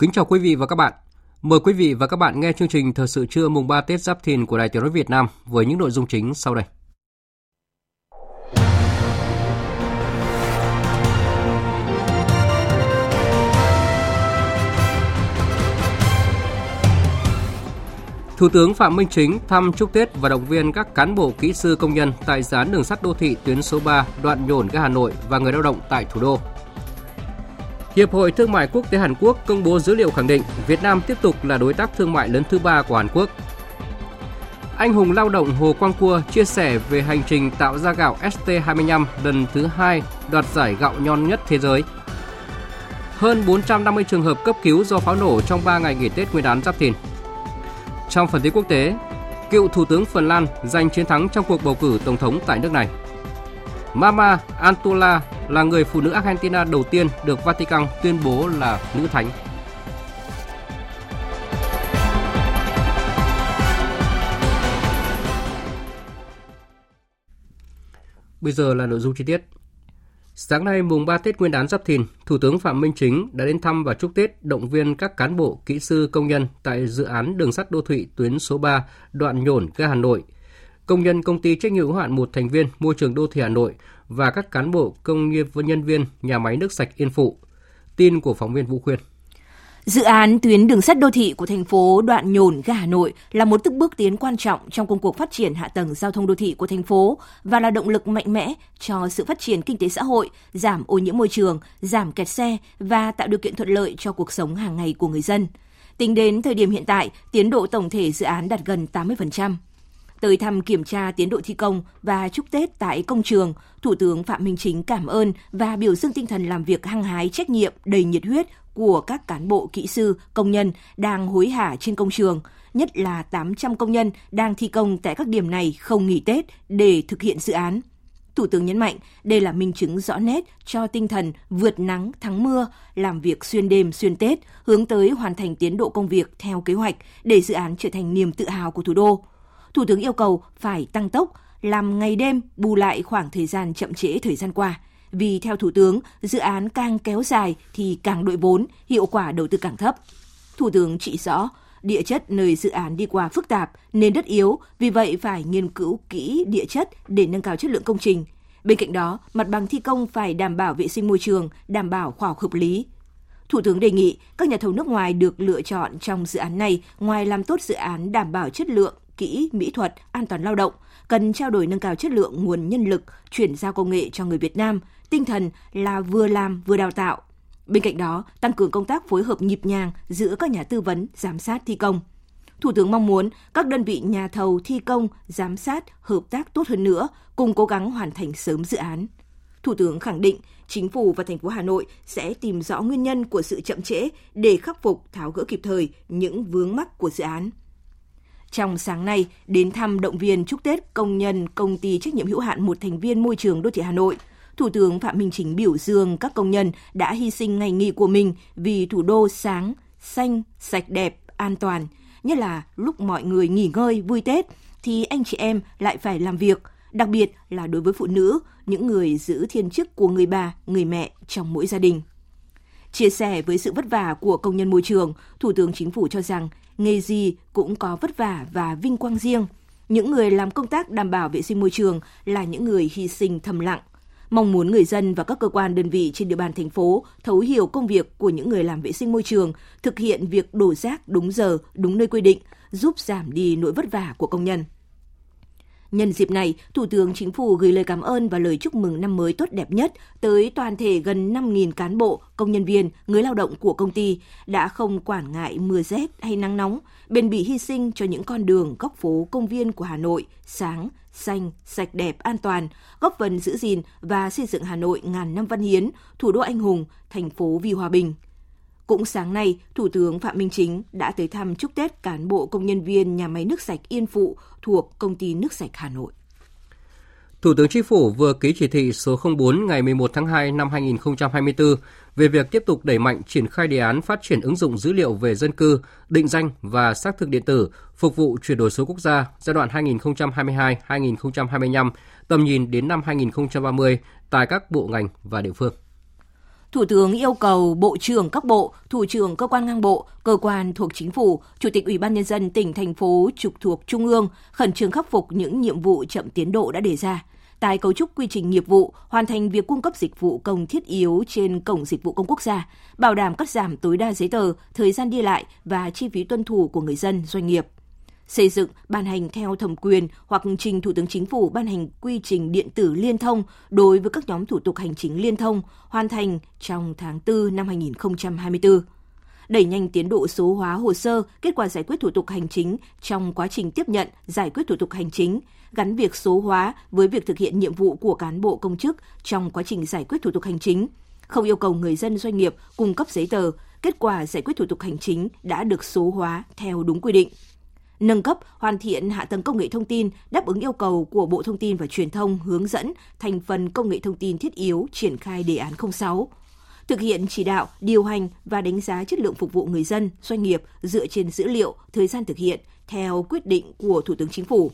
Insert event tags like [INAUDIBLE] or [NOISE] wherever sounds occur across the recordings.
Kính chào quý vị và các bạn. Mời quý vị và các bạn nghe chương trình Thời sự trưa mùng 3 Tết Giáp Thìn của Đài Tiếng nói Việt Nam với những nội dung chính sau đây. Thủ tướng Phạm Minh Chính thăm chúc Tết và động viên các cán bộ kỹ sư công nhân tại dự án đường sắt đô thị tuyến số 3 đoạn nhổn ga Hà Nội và người lao động tại thủ đô. Hiệp hội Thương mại Quốc tế Hàn Quốc công bố dữ liệu khẳng định Việt Nam tiếp tục là đối tác thương mại lớn thứ ba của Hàn Quốc. Anh hùng lao động Hồ Quang Cua chia sẻ về hành trình tạo ra gạo ST25 lần thứ hai đoạt giải gạo nhon nhất thế giới. Hơn 450 trường hợp cấp cứu do pháo nổ trong 3 ngày nghỉ Tết Nguyên đán Giáp Thìn. Trong phần tin quốc tế, cựu Thủ tướng Phần Lan giành chiến thắng trong cuộc bầu cử tổng thống tại nước này. Mama Antola là người phụ nữ Argentina đầu tiên được Vatican tuyên bố là nữ thánh. Bây giờ là nội dung chi tiết. Sáng nay mùng 3 Tết Nguyên đán Giáp Thìn, Thủ tướng Phạm Minh Chính đã đến thăm và chúc Tết động viên các cán bộ, kỹ sư, công nhân tại dự án đường sắt đô thị tuyến số 3 đoạn nhổn ga Hà Nội, công nhân công ty trách nhiệm hữu hạn một thành viên môi trường đô thị Hà Nội và các cán bộ công nghiệp và nhân viên nhà máy nước sạch Yên Phụ. Tin của phóng viên Vũ Khuyên. Dự án tuyến đường sắt đô thị của thành phố đoạn nhổn ga Hà Nội là một tức bước tiến quan trọng trong công cuộc phát triển hạ tầng giao thông đô thị của thành phố và là động lực mạnh mẽ cho sự phát triển kinh tế xã hội, giảm ô nhiễm môi trường, giảm kẹt xe và tạo điều kiện thuận lợi cho cuộc sống hàng ngày của người dân. Tính đến thời điểm hiện tại, tiến độ tổng thể dự án đạt gần 80% tới thăm kiểm tra tiến độ thi công và chúc Tết tại công trường, Thủ tướng Phạm Minh Chính cảm ơn và biểu dương tinh thần làm việc hăng hái trách nhiệm đầy nhiệt huyết của các cán bộ kỹ sư, công nhân đang hối hả trên công trường, nhất là 800 công nhân đang thi công tại các điểm này không nghỉ Tết để thực hiện dự án. Thủ tướng nhấn mạnh đây là minh chứng rõ nét cho tinh thần vượt nắng thắng mưa, làm việc xuyên đêm xuyên Tết, hướng tới hoàn thành tiến độ công việc theo kế hoạch để dự án trở thành niềm tự hào của thủ đô. Thủ tướng yêu cầu phải tăng tốc, làm ngày đêm bù lại khoảng thời gian chậm trễ thời gian qua. Vì theo Thủ tướng, dự án càng kéo dài thì càng đội vốn, hiệu quả đầu tư càng thấp. Thủ tướng chỉ rõ, địa chất nơi dự án đi qua phức tạp nên đất yếu, vì vậy phải nghiên cứu kỹ địa chất để nâng cao chất lượng công trình. Bên cạnh đó, mặt bằng thi công phải đảm bảo vệ sinh môi trường, đảm bảo khoa học hợp lý. Thủ tướng đề nghị các nhà thầu nước ngoài được lựa chọn trong dự án này ngoài làm tốt dự án đảm bảo chất lượng, kỹ, mỹ thuật, an toàn lao động, cần trao đổi nâng cao chất lượng nguồn nhân lực, chuyển giao công nghệ cho người Việt Nam, tinh thần là vừa làm vừa đào tạo. Bên cạnh đó, tăng cường công tác phối hợp nhịp nhàng giữa các nhà tư vấn, giám sát thi công. Thủ tướng mong muốn các đơn vị nhà thầu thi công, giám sát, hợp tác tốt hơn nữa, cùng cố gắng hoàn thành sớm dự án. Thủ tướng khẳng định chính phủ và thành phố Hà Nội sẽ tìm rõ nguyên nhân của sự chậm trễ để khắc phục tháo gỡ kịp thời những vướng mắc của dự án. Trong sáng nay, đến thăm động viên chúc Tết công nhân công ty trách nhiệm hữu hạn một thành viên môi trường đô thị Hà Nội, Thủ tướng Phạm Minh Chính biểu dương các công nhân đã hy sinh ngày nghỉ của mình vì thủ đô sáng, xanh, sạch đẹp, an toàn. Nhất là lúc mọi người nghỉ ngơi, vui Tết, thì anh chị em lại phải làm việc, đặc biệt là đối với phụ nữ, những người giữ thiên chức của người bà, người mẹ trong mỗi gia đình. Chia sẻ với sự vất vả của công nhân môi trường, Thủ tướng Chính phủ cho rằng nghề gì cũng có vất vả và vinh quang riêng. Những người làm công tác đảm bảo vệ sinh môi trường là những người hy sinh thầm lặng. Mong muốn người dân và các cơ quan đơn vị trên địa bàn thành phố thấu hiểu công việc của những người làm vệ sinh môi trường, thực hiện việc đổ rác đúng giờ, đúng nơi quy định, giúp giảm đi nỗi vất vả của công nhân. Nhân dịp này, Thủ tướng Chính phủ gửi lời cảm ơn và lời chúc mừng năm mới tốt đẹp nhất tới toàn thể gần 5.000 cán bộ, công nhân viên, người lao động của công ty đã không quản ngại mưa rét hay nắng nóng, bền bỉ hy sinh cho những con đường, góc phố, công viên của Hà Nội sáng, xanh, sạch đẹp, an toàn, góp phần giữ gìn và xây dựng Hà Nội ngàn năm văn hiến, thủ đô anh hùng, thành phố vì hòa bình. Cũng sáng nay, Thủ tướng Phạm Minh Chính đã tới thăm chúc Tết cán bộ công nhân viên nhà máy nước sạch Yên Phụ thuộc Công ty Nước sạch Hà Nội. Thủ tướng Chính phủ vừa ký chỉ thị số 04 ngày 11 tháng 2 năm 2024 về việc tiếp tục đẩy mạnh triển khai đề án phát triển ứng dụng dữ liệu về dân cư, định danh và xác thực điện tử phục vụ chuyển đổi số quốc gia giai đoạn 2022-2025, tầm nhìn đến năm 2030 tại các bộ ngành và địa phương. Thủ tướng yêu cầu Bộ trưởng các bộ, Thủ trưởng cơ quan ngang bộ, cơ quan thuộc chính phủ, Chủ tịch Ủy ban Nhân dân tỉnh, thành phố trực thuộc Trung ương khẩn trương khắc phục những nhiệm vụ chậm tiến độ đã đề ra. Tái cấu trúc quy trình nghiệp vụ, hoàn thành việc cung cấp dịch vụ công thiết yếu trên Cổng Dịch vụ Công Quốc gia, bảo đảm cắt giảm tối đa giấy tờ, thời gian đi lại và chi phí tuân thủ của người dân, doanh nghiệp xây dựng, ban hành theo thẩm quyền hoặc trình Thủ tướng Chính phủ ban hành quy trình điện tử liên thông đối với các nhóm thủ tục hành chính liên thông, hoàn thành trong tháng 4 năm 2024 đẩy nhanh tiến độ số hóa hồ sơ, kết quả giải quyết thủ tục hành chính trong quá trình tiếp nhận, giải quyết thủ tục hành chính, gắn việc số hóa với việc thực hiện nhiệm vụ của cán bộ công chức trong quá trình giải quyết thủ tục hành chính, không yêu cầu người dân doanh nghiệp cung cấp giấy tờ, kết quả giải quyết thủ tục hành chính đã được số hóa theo đúng quy định nâng cấp, hoàn thiện hạ tầng công nghệ thông tin đáp ứng yêu cầu của Bộ Thông tin và Truyền thông hướng dẫn thành phần công nghệ thông tin thiết yếu triển khai đề án 06 thực hiện chỉ đạo, điều hành và đánh giá chất lượng phục vụ người dân, doanh nghiệp dựa trên dữ liệu, thời gian thực hiện theo quyết định của Thủ tướng Chính phủ.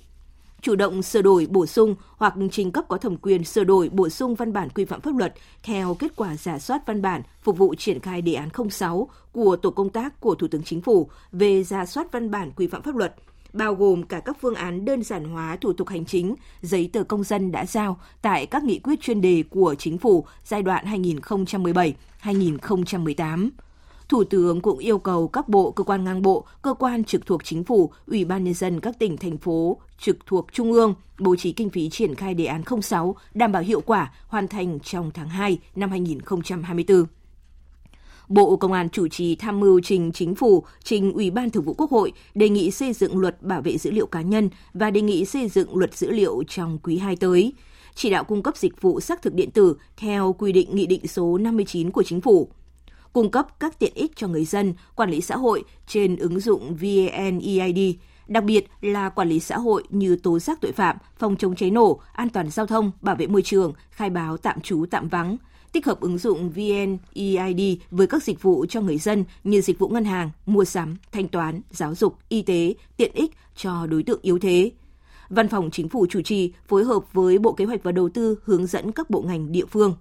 Chủ động sửa đổi, bổ sung hoặc trình cấp có thẩm quyền sửa đổi, bổ sung văn bản quy phạm pháp luật theo kết quả giả soát văn bản phục vụ triển khai đề án 06 của Tổ công tác của Thủ tướng Chính phủ về giả soát văn bản quy phạm pháp luật – bao gồm cả các phương án đơn giản hóa thủ tục hành chính, giấy tờ công dân đã giao tại các nghị quyết chuyên đề của chính phủ giai đoạn 2017-2018. Thủ tướng cũng yêu cầu các bộ, cơ quan ngang bộ, cơ quan trực thuộc chính phủ, ủy ban nhân dân các tỉnh, thành phố trực thuộc trung ương bố trí kinh phí triển khai đề án 06 đảm bảo hiệu quả hoàn thành trong tháng 2 năm 2024. Bộ Công an chủ trì tham mưu trình Chính phủ, trình Ủy ban Thường vụ Quốc hội đề nghị xây dựng luật bảo vệ dữ liệu cá nhân và đề nghị xây dựng luật dữ liệu trong quý 2 tới. Chỉ đạo cung cấp dịch vụ xác thực điện tử theo quy định Nghị định số 59 của Chính phủ cung cấp các tiện ích cho người dân quản lý xã hội trên ứng dụng VNEID, đặc biệt là quản lý xã hội như tố giác tội phạm, phòng chống cháy nổ, an toàn giao thông, bảo vệ môi trường, khai báo tạm trú tạm vắng, tích hợp ứng dụng VNEID với các dịch vụ cho người dân như dịch vụ ngân hàng, mua sắm, thanh toán, giáo dục, y tế, tiện ích cho đối tượng yếu thế. Văn phòng Chính phủ chủ trì phối hợp với Bộ Kế hoạch và Đầu tư hướng dẫn các bộ ngành địa phương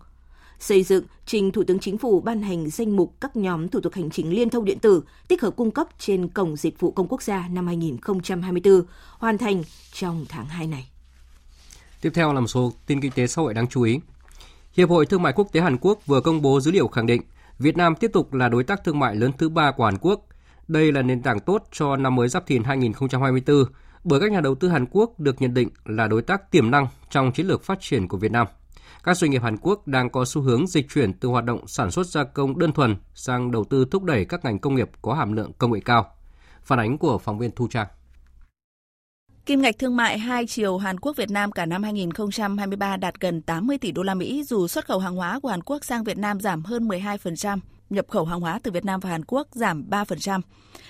xây dựng trình Thủ tướng Chính phủ ban hành danh mục các nhóm thủ tục hành chính liên thông điện tử tích hợp cung cấp trên Cổng Dịch vụ Công Quốc gia năm 2024, hoàn thành trong tháng 2 này. Tiếp theo là một số tin kinh tế xã hội đáng chú ý. Hiệp hội Thương mại Quốc tế Hàn Quốc vừa công bố dữ liệu khẳng định Việt Nam tiếp tục là đối tác thương mại lớn thứ ba của Hàn Quốc. Đây là nền tảng tốt cho năm mới Giáp Thìn 2024 bởi các nhà đầu tư Hàn Quốc được nhận định là đối tác tiềm năng trong chiến lược phát triển của Việt Nam. Các doanh nghiệp Hàn Quốc đang có xu hướng dịch chuyển từ hoạt động sản xuất gia công đơn thuần sang đầu tư thúc đẩy các ngành công nghiệp có hàm lượng công nghệ cao. Phản ánh của phóng viên Thu Trang. Kim ngạch thương mại hai chiều Hàn Quốc Việt Nam cả năm 2023 đạt gần 80 tỷ đô la Mỹ dù xuất khẩu hàng hóa của Hàn Quốc sang Việt Nam giảm hơn 12%, nhập khẩu hàng hóa từ Việt Nam và Hàn Quốc giảm 3%.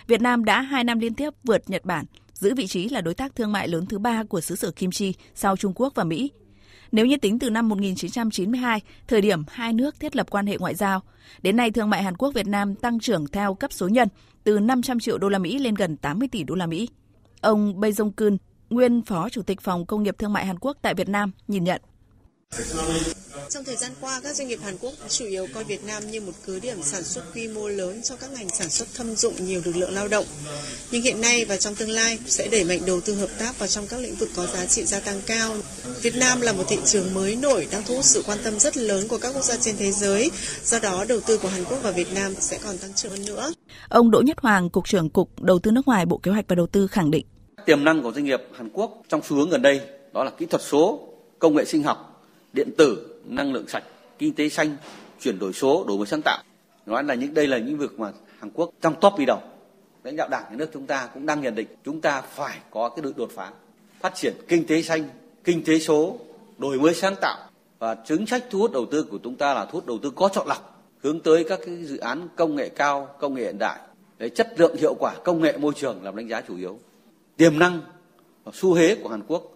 Việt Nam đã 2 năm liên tiếp vượt Nhật Bản, giữ vị trí là đối tác thương mại lớn thứ ba của xứ sở kim chi sau Trung Quốc và Mỹ. Nếu như tính từ năm 1992, thời điểm hai nước thiết lập quan hệ ngoại giao, đến nay thương mại Hàn Quốc Việt Nam tăng trưởng theo cấp số nhân từ 500 triệu đô la Mỹ lên gần 80 tỷ đô la Mỹ. Ông Bae Jong Kun, nguyên Phó Chủ tịch Phòng Công nghiệp Thương mại Hàn Quốc tại Việt Nam, nhìn nhận. Trong thời gian qua, các doanh nghiệp Hàn Quốc chủ yếu coi Việt Nam như một cứ điểm sản xuất quy mô lớn cho các ngành sản xuất thâm dụng nhiều lực lượng lao động. Nhưng hiện nay và trong tương lai sẽ đẩy mạnh đầu tư hợp tác vào trong các lĩnh vực có giá trị gia tăng cao. Việt Nam là một thị trường mới nổi đang thu hút sự quan tâm rất lớn của các quốc gia trên thế giới. Do đó, đầu tư của Hàn Quốc vào Việt Nam sẽ còn tăng trưởng hơn nữa. Ông Đỗ Nhất Hoàng, Cục trưởng Cục Đầu tư nước ngoài Bộ Kế hoạch và Đầu tư khẳng định. Tiềm năng của doanh nghiệp Hàn Quốc trong xu hướng gần đây đó là kỹ thuật số, công nghệ sinh học, điện tử, năng lượng sạch, kinh tế xanh, chuyển đổi số, đổi mới sáng tạo. Nói là những đây là những việc mà Hàn Quốc trong top đi đầu. Lãnh đạo Đảng nhà nước chúng ta cũng đang nhận định chúng ta phải có cái đột phá, phát triển kinh tế xanh, kinh tế số, đổi mới sáng tạo và chính sách thu hút đầu tư của chúng ta là thu hút đầu tư có chọn lọc, hướng tới các cái dự án công nghệ cao, công nghệ hiện đại, để chất lượng hiệu quả công nghệ môi trường làm đánh giá chủ yếu. Tiềm năng và xu thế của Hàn Quốc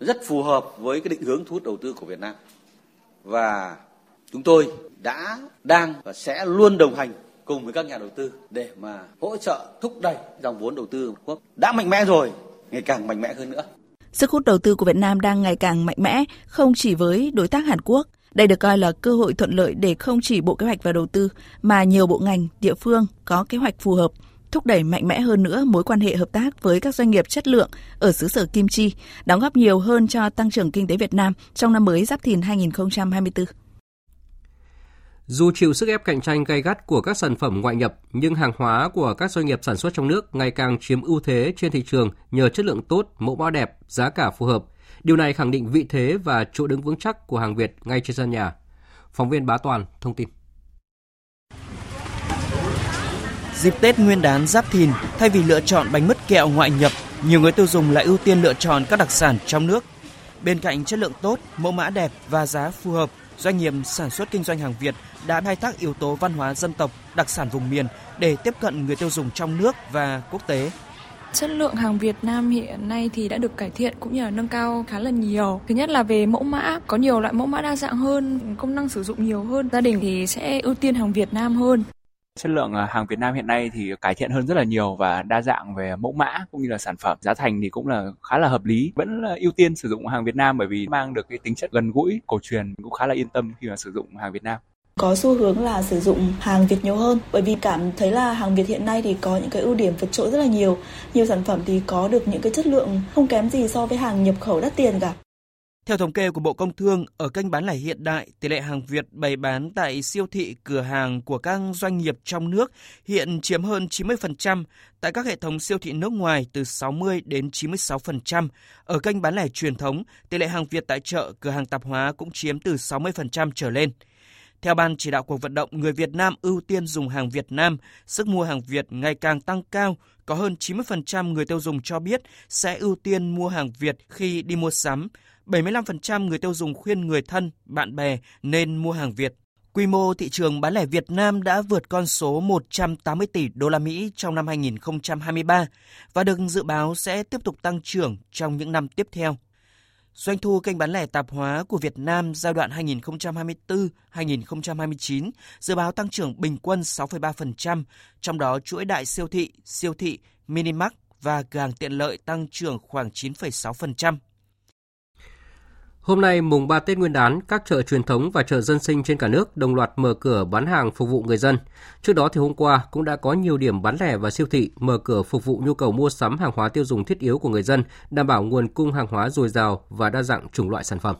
rất phù hợp với cái định hướng thu hút đầu tư của Việt Nam. Và chúng tôi đã, đang và sẽ luôn đồng hành cùng với các nhà đầu tư để mà hỗ trợ thúc đẩy dòng vốn đầu tư Hàn Quốc đã mạnh mẽ rồi, ngày càng mạnh mẽ hơn nữa. Sức hút đầu tư của Việt Nam đang ngày càng mạnh mẽ, không chỉ với đối tác Hàn Quốc. Đây được coi là cơ hội thuận lợi để không chỉ Bộ Kế hoạch và Đầu tư mà nhiều bộ ngành, địa phương có kế hoạch phù hợp thúc đẩy mạnh mẽ hơn nữa mối quan hệ hợp tác với các doanh nghiệp chất lượng ở xứ sở Kim Chi, đóng góp nhiều hơn cho tăng trưởng kinh tế Việt Nam trong năm mới Giáp Thìn 2024. Dù chịu sức ép cạnh tranh gay gắt của các sản phẩm ngoại nhập, nhưng hàng hóa của các doanh nghiệp sản xuất trong nước ngày càng chiếm ưu thế trên thị trường nhờ chất lượng tốt, mẫu mã đẹp, giá cả phù hợp. Điều này khẳng định vị thế và chỗ đứng vững chắc của hàng Việt ngay trên sân nhà. Phóng viên Bá Toàn thông tin. Dịp Tết Nguyên đán Giáp Thìn, thay vì lựa chọn bánh mứt kẹo ngoại nhập, nhiều người tiêu dùng lại ưu tiên lựa chọn các đặc sản trong nước. Bên cạnh chất lượng tốt, mẫu mã đẹp và giá phù hợp, doanh nghiệp sản xuất kinh doanh hàng Việt đã khai thác yếu tố văn hóa dân tộc, đặc sản vùng miền để tiếp cận người tiêu dùng trong nước và quốc tế. Chất lượng hàng Việt Nam hiện nay thì đã được cải thiện cũng như là nâng cao khá là nhiều. Thứ nhất là về mẫu mã, có nhiều loại mẫu mã đa dạng hơn, công năng sử dụng nhiều hơn. Gia đình thì sẽ ưu tiên hàng Việt Nam hơn. Chất lượng à, hàng Việt Nam hiện nay thì cải thiện hơn rất là nhiều và đa dạng về mẫu mã cũng như là sản phẩm. Giá thành thì cũng là khá là hợp lý. Vẫn là ưu tiên sử dụng hàng Việt Nam bởi vì mang được cái tính chất gần gũi, cổ truyền cũng khá là yên tâm khi mà sử dụng hàng Việt Nam có xu hướng là sử dụng hàng Việt nhiều hơn bởi vì cảm thấy là hàng Việt hiện nay thì có những cái ưu điểm vượt trội rất là nhiều. Nhiều sản phẩm thì có được những cái chất lượng không kém gì so với hàng nhập khẩu đắt tiền cả. Theo thống kê của Bộ Công Thương, ở kênh bán lẻ hiện đại, tỷ lệ hàng Việt bày bán tại siêu thị, cửa hàng của các doanh nghiệp trong nước hiện chiếm hơn 90%, tại các hệ thống siêu thị nước ngoài từ 60 đến 96%. Ở kênh bán lẻ truyền thống, tỷ lệ hàng Việt tại chợ, cửa hàng tạp hóa cũng chiếm từ 60% trở lên. Theo Ban chỉ đạo cuộc vận động người Việt Nam ưu tiên dùng hàng Việt Nam, sức mua hàng Việt ngày càng tăng cao, có hơn 90% người tiêu dùng cho biết sẽ ưu tiên mua hàng Việt khi đi mua sắm. 75% người tiêu dùng khuyên người thân, bạn bè nên mua hàng Việt. Quy mô thị trường bán lẻ Việt Nam đã vượt con số 180 tỷ đô la Mỹ trong năm 2023 và được dự báo sẽ tiếp tục tăng trưởng trong những năm tiếp theo. Doanh thu kênh bán lẻ tạp hóa của Việt Nam giai đoạn 2024-2029 dự báo tăng trưởng bình quân 6,3%, trong đó chuỗi đại siêu thị, siêu thị, minimark và cửa hàng tiện lợi tăng trưởng khoảng 9,6%. Hôm nay mùng 3 Tết Nguyên đán, các chợ truyền thống và chợ dân sinh trên cả nước đồng loạt mở cửa bán hàng phục vụ người dân. Trước đó thì hôm qua cũng đã có nhiều điểm bán lẻ và siêu thị mở cửa phục vụ nhu cầu mua sắm hàng hóa tiêu dùng thiết yếu của người dân, đảm bảo nguồn cung hàng hóa dồi dào và đa dạng chủng loại sản phẩm.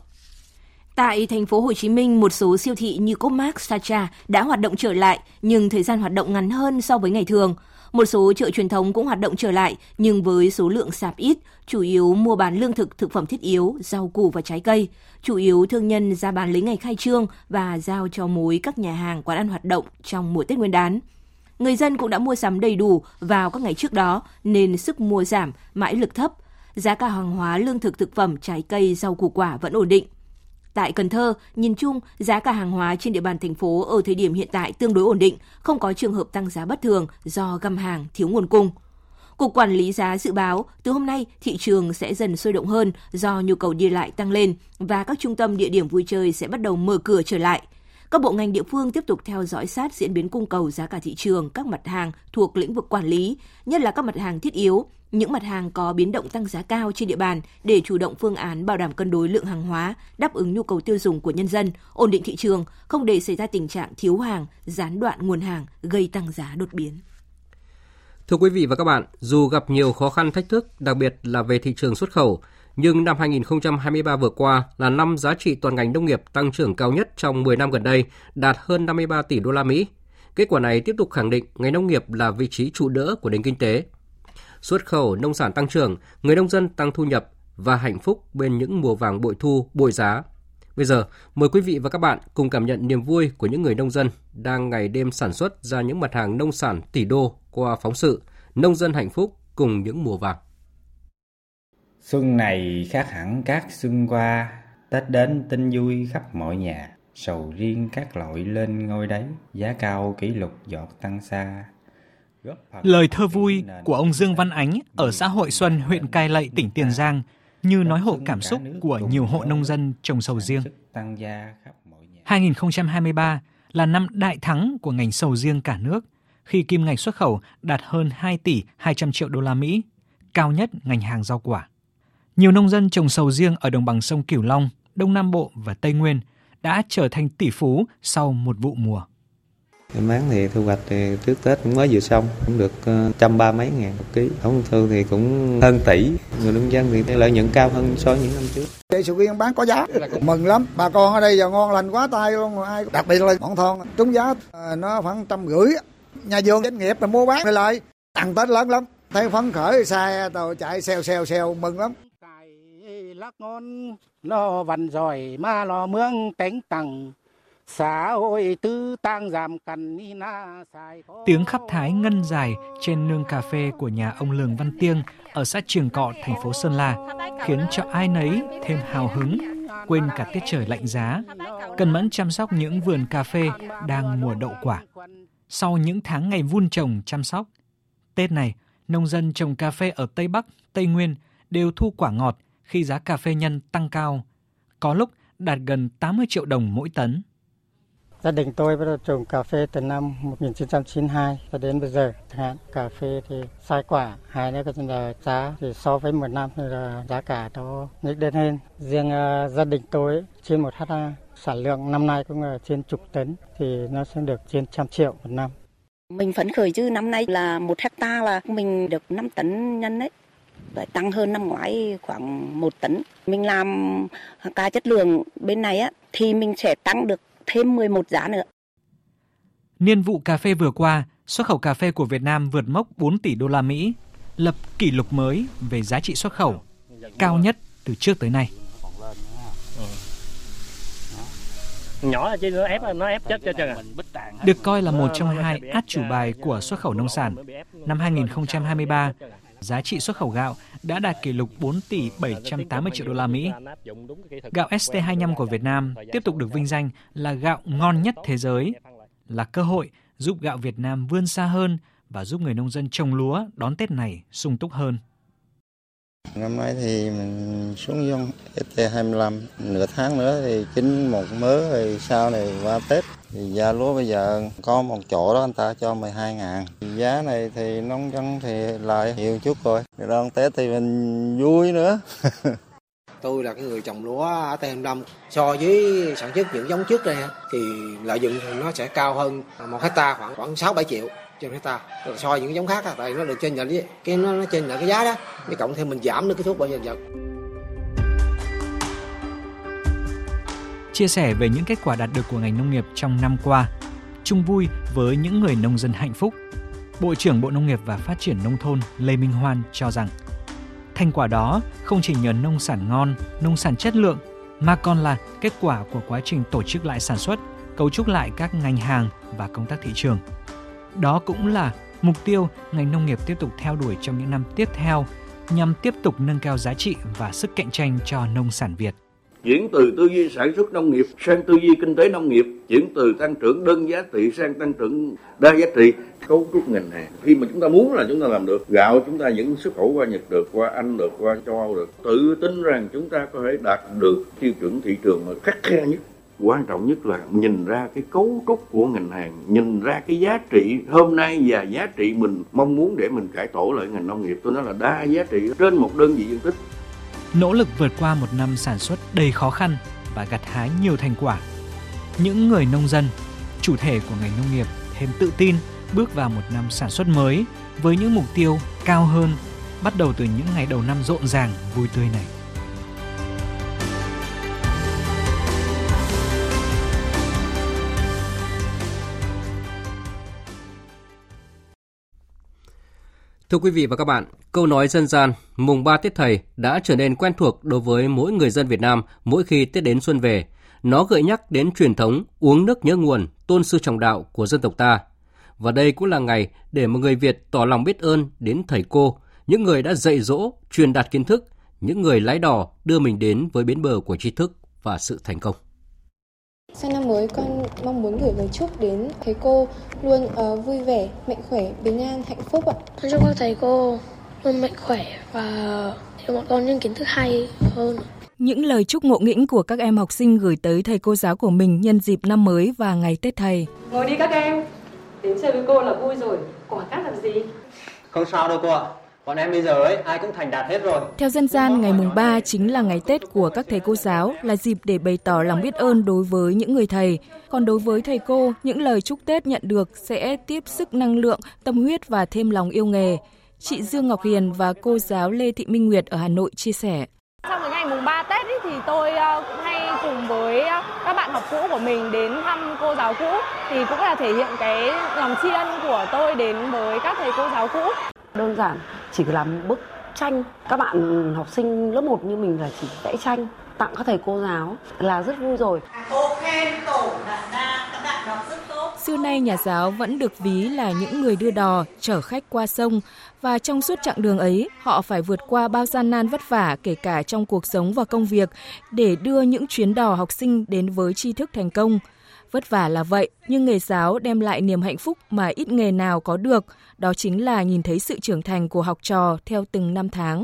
Tại thành phố Hồ Chí Minh, một số siêu thị như Coopmart, Sacha đã hoạt động trở lại, nhưng thời gian hoạt động ngắn hơn so với ngày thường. Một số chợ truyền thống cũng hoạt động trở lại, nhưng với số lượng sạp ít, chủ yếu mua bán lương thực, thực phẩm thiết yếu, rau củ và trái cây. Chủ yếu thương nhân ra bán lấy ngày khai trương và giao cho mối các nhà hàng quán ăn hoạt động trong mùa Tết Nguyên đán. Người dân cũng đã mua sắm đầy đủ vào các ngày trước đó nên sức mua giảm, mãi lực thấp. Giá cả hàng hóa lương thực thực phẩm, trái cây, rau củ quả vẫn ổn định. Tại Cần Thơ, nhìn chung, giá cả hàng hóa trên địa bàn thành phố ở thời điểm hiện tại tương đối ổn định, không có trường hợp tăng giá bất thường do găm hàng thiếu nguồn cung. Cục Quản lý giá dự báo từ hôm nay thị trường sẽ dần sôi động hơn do nhu cầu đi lại tăng lên và các trung tâm địa điểm vui chơi sẽ bắt đầu mở cửa trở lại. Các bộ ngành địa phương tiếp tục theo dõi sát diễn biến cung cầu giá cả thị trường các mặt hàng thuộc lĩnh vực quản lý, nhất là các mặt hàng thiết yếu, những mặt hàng có biến động tăng giá cao trên địa bàn để chủ động phương án bảo đảm cân đối lượng hàng hóa, đáp ứng nhu cầu tiêu dùng của nhân dân, ổn định thị trường, không để xảy ra tình trạng thiếu hàng, gián đoạn nguồn hàng gây tăng giá đột biến. Thưa quý vị và các bạn, dù gặp nhiều khó khăn thách thức, đặc biệt là về thị trường xuất khẩu, nhưng năm 2023 vừa qua là năm giá trị toàn ngành nông nghiệp tăng trưởng cao nhất trong 10 năm gần đây, đạt hơn 53 tỷ đô la Mỹ. Kết quả này tiếp tục khẳng định ngành nông nghiệp là vị trí trụ đỡ của nền kinh tế. Xuất khẩu nông sản tăng trưởng, người nông dân tăng thu nhập và hạnh phúc bên những mùa vàng bội thu, bội giá. Bây giờ, mời quý vị và các bạn cùng cảm nhận niềm vui của những người nông dân đang ngày đêm sản xuất ra những mặt hàng nông sản tỷ đô qua phóng sự Nông dân hạnh phúc cùng những mùa vàng. Xuân này khác hẳn các xuân qua, Tết đến tin vui khắp mọi nhà, sầu riêng các loại lên ngôi đấy, giá cao kỷ lục giọt tăng xa. Lời thơ vui của ông Dương Văn Ánh ở xã Hội Xuân, huyện Cai Lậy, tỉnh Tiền Giang như nói hộ cảm xúc của nhiều hộ nông dân trồng sầu riêng. 2023 là năm đại thắng của ngành sầu riêng cả nước khi kim ngạch xuất khẩu đạt hơn 2 tỷ 200 triệu đô la Mỹ, cao nhất ngành hàng rau quả. Nhiều nông dân trồng sầu riêng ở đồng bằng sông Cửu Long, Đông Nam Bộ và Tây Nguyên đã trở thành tỷ phú sau một vụ mùa. Em bán thì thu hoạch thì trước Tết cũng mới vừa xong, cũng được ờ, trăm ba mấy ngàn một ký. Tổng thu thì cũng hơn tỷ. Người nông dân thì lợi nhuận cao hơn so với những năm trước. Cây sầu riêng bán có giá, mừng lắm. Bà con ở đây giờ ngon lành quá tay luôn. Ai đặc biệt là bọn thon trúng giá ờ, nó khoảng trăm rưỡi. Nhà vườn doanh nghiệp là mua bán lại tăng Tết lớn lắm. Thấy phấn khởi xe tàu chạy xèo xèo xèo mừng lắm lắc ngon nó văn giỏi mà lo mương tánh tặng xã hội tư tăng giảm na tiếng khắp thái ngân dài trên nương cà phê của nhà ông Lường Văn Tiêng ở xã Trường Cọ, thành phố Sơn La khiến cho ai nấy thêm hào hứng, quên cả tiết trời lạnh giá, cần mẫn chăm sóc những vườn cà phê đang mùa đậu quả. Sau những tháng ngày vun trồng chăm sóc, Tết này, nông dân trồng cà phê ở Tây Bắc, Tây Nguyên đều thu quả ngọt khi giá cà phê nhân tăng cao, có lúc đạt gần 80 triệu đồng mỗi tấn. Gia đình tôi bắt đầu trồng cà phê từ năm 1992 cho đến bây giờ. Hạn cà phê thì sai quả, hai nữa là giá thì so với một năm thì là giá cả nó nhích lên hơn. Riêng uh, gia đình tôi trên một ha sản lượng năm nay cũng là trên chục tấn thì nó sẽ được trên trăm triệu một năm. Mình phấn khởi chứ năm nay là một hecta là mình được 5 tấn nhân đấy và tăng hơn năm ngoái khoảng một tấn. Mình làm cá chất lượng bên này á thì mình sẽ tăng được thêm 11 giá nữa. Niên vụ cà phê vừa qua, xuất khẩu cà phê của Việt Nam vượt mốc 4 tỷ đô la Mỹ, lập kỷ lục mới về giá trị xuất khẩu, cao nhất từ trước tới nay. nhỏ là chứ nó ép nó ép chết cho chân à. Được coi là một trong hai át chủ bài của xuất khẩu nông sản. Năm 2023, giá trị xuất khẩu gạo đã đạt kỷ lục 4 tỷ 780 triệu đô la Mỹ. Gạo ST25 của Việt Nam tiếp tục được vinh danh là gạo ngon nhất thế giới, là cơ hội giúp gạo Việt Nam vươn xa hơn và giúp người nông dân trồng lúa đón Tết này sung túc hơn. Năm nay thì mình xuống giống ST25, nửa tháng nữa thì chín một mớ rồi sau này qua Tết. Thì giá lúa bây giờ có một chỗ đó anh ta cho 12 ngàn. Giá này thì nông dân thì lại nhiều chút rồi. Đón Tết thì mình vui nữa. [LAUGHS] tôi là cái người trồng lúa ở Tây Nam so với sản xuất những giống trước đây thì lợi nhuận nó sẽ cao hơn một hecta khoảng khoảng sáu bảy triệu trên hecta so với những giống khác tại nó được trên lệch cái nó, nó trên là cái giá đó. Cái cộng thêm mình giảm được cái thuốc bảo vệ vật. Chia sẻ về những kết quả đạt được của ngành nông nghiệp trong năm qua. Chung vui với những người nông dân hạnh phúc. Bộ trưởng Bộ Nông nghiệp và Phát triển Nông thôn Lê Minh Hoan cho rằng thành quả đó không chỉ nhờ nông sản ngon, nông sản chất lượng mà còn là kết quả của quá trình tổ chức lại sản xuất, cấu trúc lại các ngành hàng và công tác thị trường. Đó cũng là mục tiêu ngành nông nghiệp tiếp tục theo đuổi trong những năm tiếp theo nhằm tiếp tục nâng cao giá trị và sức cạnh tranh cho nông sản Việt. Chuyển từ tư duy sản xuất nông nghiệp sang tư duy kinh tế nông nghiệp, chuyển từ tăng trưởng đơn giá trị sang tăng trưởng đa giá trị, cấu trúc ngành hàng. Khi mà chúng ta muốn là chúng ta làm được, gạo chúng ta vẫn xuất khẩu qua Nhật được, qua Anh được, qua châu Âu được. Tự tin rằng chúng ta có thể đạt được tiêu chuẩn thị trường mà khắc khe nhất. Quan trọng nhất là nhìn ra cái cấu trúc của ngành hàng nhìn ra cái giá trị hôm nay và giá trị mình mong muốn để mình cải tổ lại ngành nông nghiệp. Tôi nói là đa giá trị trên một đơn vị diện tích nỗ lực vượt qua một năm sản xuất đầy khó khăn và gặt hái nhiều thành quả. Những người nông dân, chủ thể của ngành nông nghiệp thêm tự tin bước vào một năm sản xuất mới với những mục tiêu cao hơn bắt đầu từ những ngày đầu năm rộn ràng, vui tươi này. Thưa quý vị và các bạn, câu nói dân gian mùng 3 Tết Thầy đã trở nên quen thuộc đối với mỗi người dân Việt Nam mỗi khi Tết đến xuân về. Nó gợi nhắc đến truyền thống uống nước nhớ nguồn, tôn sư trọng đạo của dân tộc ta. Và đây cũng là ngày để một người Việt tỏ lòng biết ơn đến thầy cô, những người đã dạy dỗ, truyền đạt kiến thức, những người lái đò đưa mình đến với bến bờ của tri thức và sự thành công. Sang năm mới con mong muốn gửi lời chúc đến thầy cô luôn uh, vui vẻ, mạnh khỏe, bình an, hạnh phúc ạ. Con chúc các thầy cô luôn mạnh khỏe và cho bọn con những kiến thức hay hơn. Những lời chúc ngộ nghĩnh của các em học sinh gửi tới thầy cô giáo của mình nhân dịp năm mới và ngày Tết thầy. Ngồi đi các em, đến chơi với cô là vui rồi, quả cắt làm gì? Không sao đâu cô ạ, Bọn em bây giờ ấy, ai cũng thành đạt hết rồi. Theo dân gian, ngày mùng 3 chính là ngày Tết của các thầy cô giáo, là dịp để bày tỏ lòng biết ơn đối với những người thầy. Còn đối với thầy cô, những lời chúc Tết nhận được sẽ tiếp sức năng lượng, tâm huyết và thêm lòng yêu nghề. Chị Dương Ngọc Hiền và cô giáo Lê Thị Minh Nguyệt ở Hà Nội chia sẻ. Trong cái ngày mùng 3 Tết ý, thì tôi ờ, cũng hay cùng với ờ, các bạn học cũ của mình đến thăm cô giáo cũ thì cũng là thể hiện cái lòng tri ân của tôi đến với các thầy cô giáo cũ đơn giản chỉ làm bức tranh các bạn học sinh lớp 1 như mình là chỉ vẽ tranh tặng các thầy cô giáo là rất vui rồi. Xưa nay nhà giáo vẫn được ví là những người đưa đò, chở khách qua sông và trong suốt chặng đường ấy, họ phải vượt qua bao gian nan vất vả kể cả trong cuộc sống và công việc để đưa những chuyến đò học sinh đến với tri thức thành công. Vất vả là vậy, nhưng nghề giáo đem lại niềm hạnh phúc mà ít nghề nào có được, đó chính là nhìn thấy sự trưởng thành của học trò theo từng năm tháng.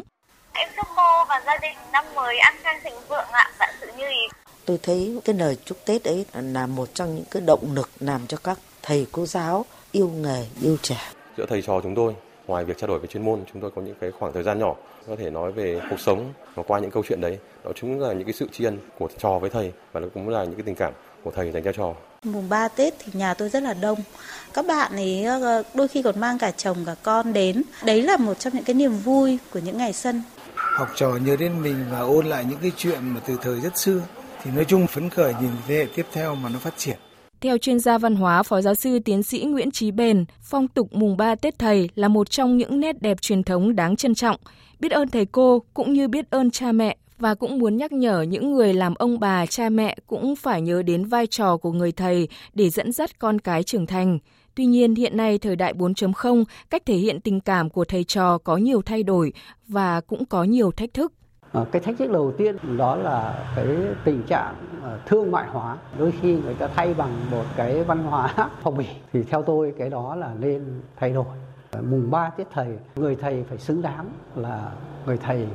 Em chúc cô và gia đình năm mới an khang thịnh vượng ạ, vạn sự như ý. Tôi thấy cái lời chúc Tết ấy là một trong những cái động lực làm cho các thầy cô giáo yêu nghề, yêu trẻ. Giữa thầy trò chúng tôi, ngoài việc trao đổi về chuyên môn, chúng tôi có những cái khoảng thời gian nhỏ có thể nói về cuộc sống và qua những câu chuyện đấy, đó chính là những cái sự tri ân của trò với thầy và nó cũng là những cái tình cảm của thầy dành cho trò. Mùng 3 Tết thì nhà tôi rất là đông. Các bạn ấy ờ, đôi khi còn mang cả chồng cả con đến. Đấy là một trong những cái niềm vui của những ngày xuân. Học trò nhớ đến mình và ôn lại những cái chuyện mà từ thời rất xưa thì nói chung phấn khởi nhìn thế hệ tiếp theo mà nó phát triển. Theo chuyên gia văn hóa, Phó giáo sư tiến sĩ Nguyễn Trí Bền, phong tục mùng 3 Tết Thầy là một trong những nét đẹp truyền thống đáng trân trọng. Biết ơn thầy cô cũng như biết ơn cha mẹ và cũng muốn nhắc nhở những người làm ông bà, cha mẹ cũng phải nhớ đến vai trò của người thầy để dẫn dắt con cái trưởng thành. Tuy nhiên hiện nay thời đại 4.0, cách thể hiện tình cảm của thầy trò có nhiều thay đổi và cũng có nhiều thách thức. Ờ, cái thách thức đầu tiên đó là cái tình trạng ờ, thương mại hóa. Đôi khi người ta thay bằng một cái văn hóa [LAUGHS] phong bì. Thì theo tôi cái đó là nên thay đổi. Ờ, mùng 3 tiết Thầy, người thầy phải xứng đáng là người thầy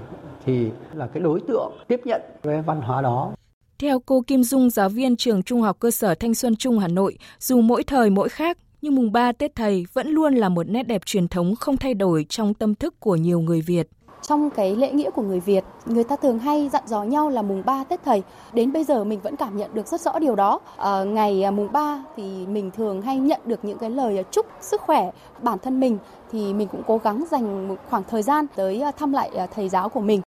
thì là cái đối tượng tiếp nhận cái văn hóa đó. Theo cô Kim Dung, giáo viên trường Trung học cơ sở Thanh Xuân Trung Hà Nội, dù mỗi thời mỗi khác, nhưng mùng 3 Tết Thầy vẫn luôn là một nét đẹp truyền thống không thay đổi trong tâm thức của nhiều người Việt. Trong cái lễ nghĩa của người Việt, người ta thường hay dặn dò nhau là mùng 3 Tết Thầy. Đến bây giờ mình vẫn cảm nhận được rất rõ điều đó. À, ngày à, mùng 3 thì mình thường hay nhận được những cái lời chúc sức khỏe bản thân mình thì mình cũng cố gắng dành một khoảng thời gian tới à, thăm lại à, thầy giáo của mình.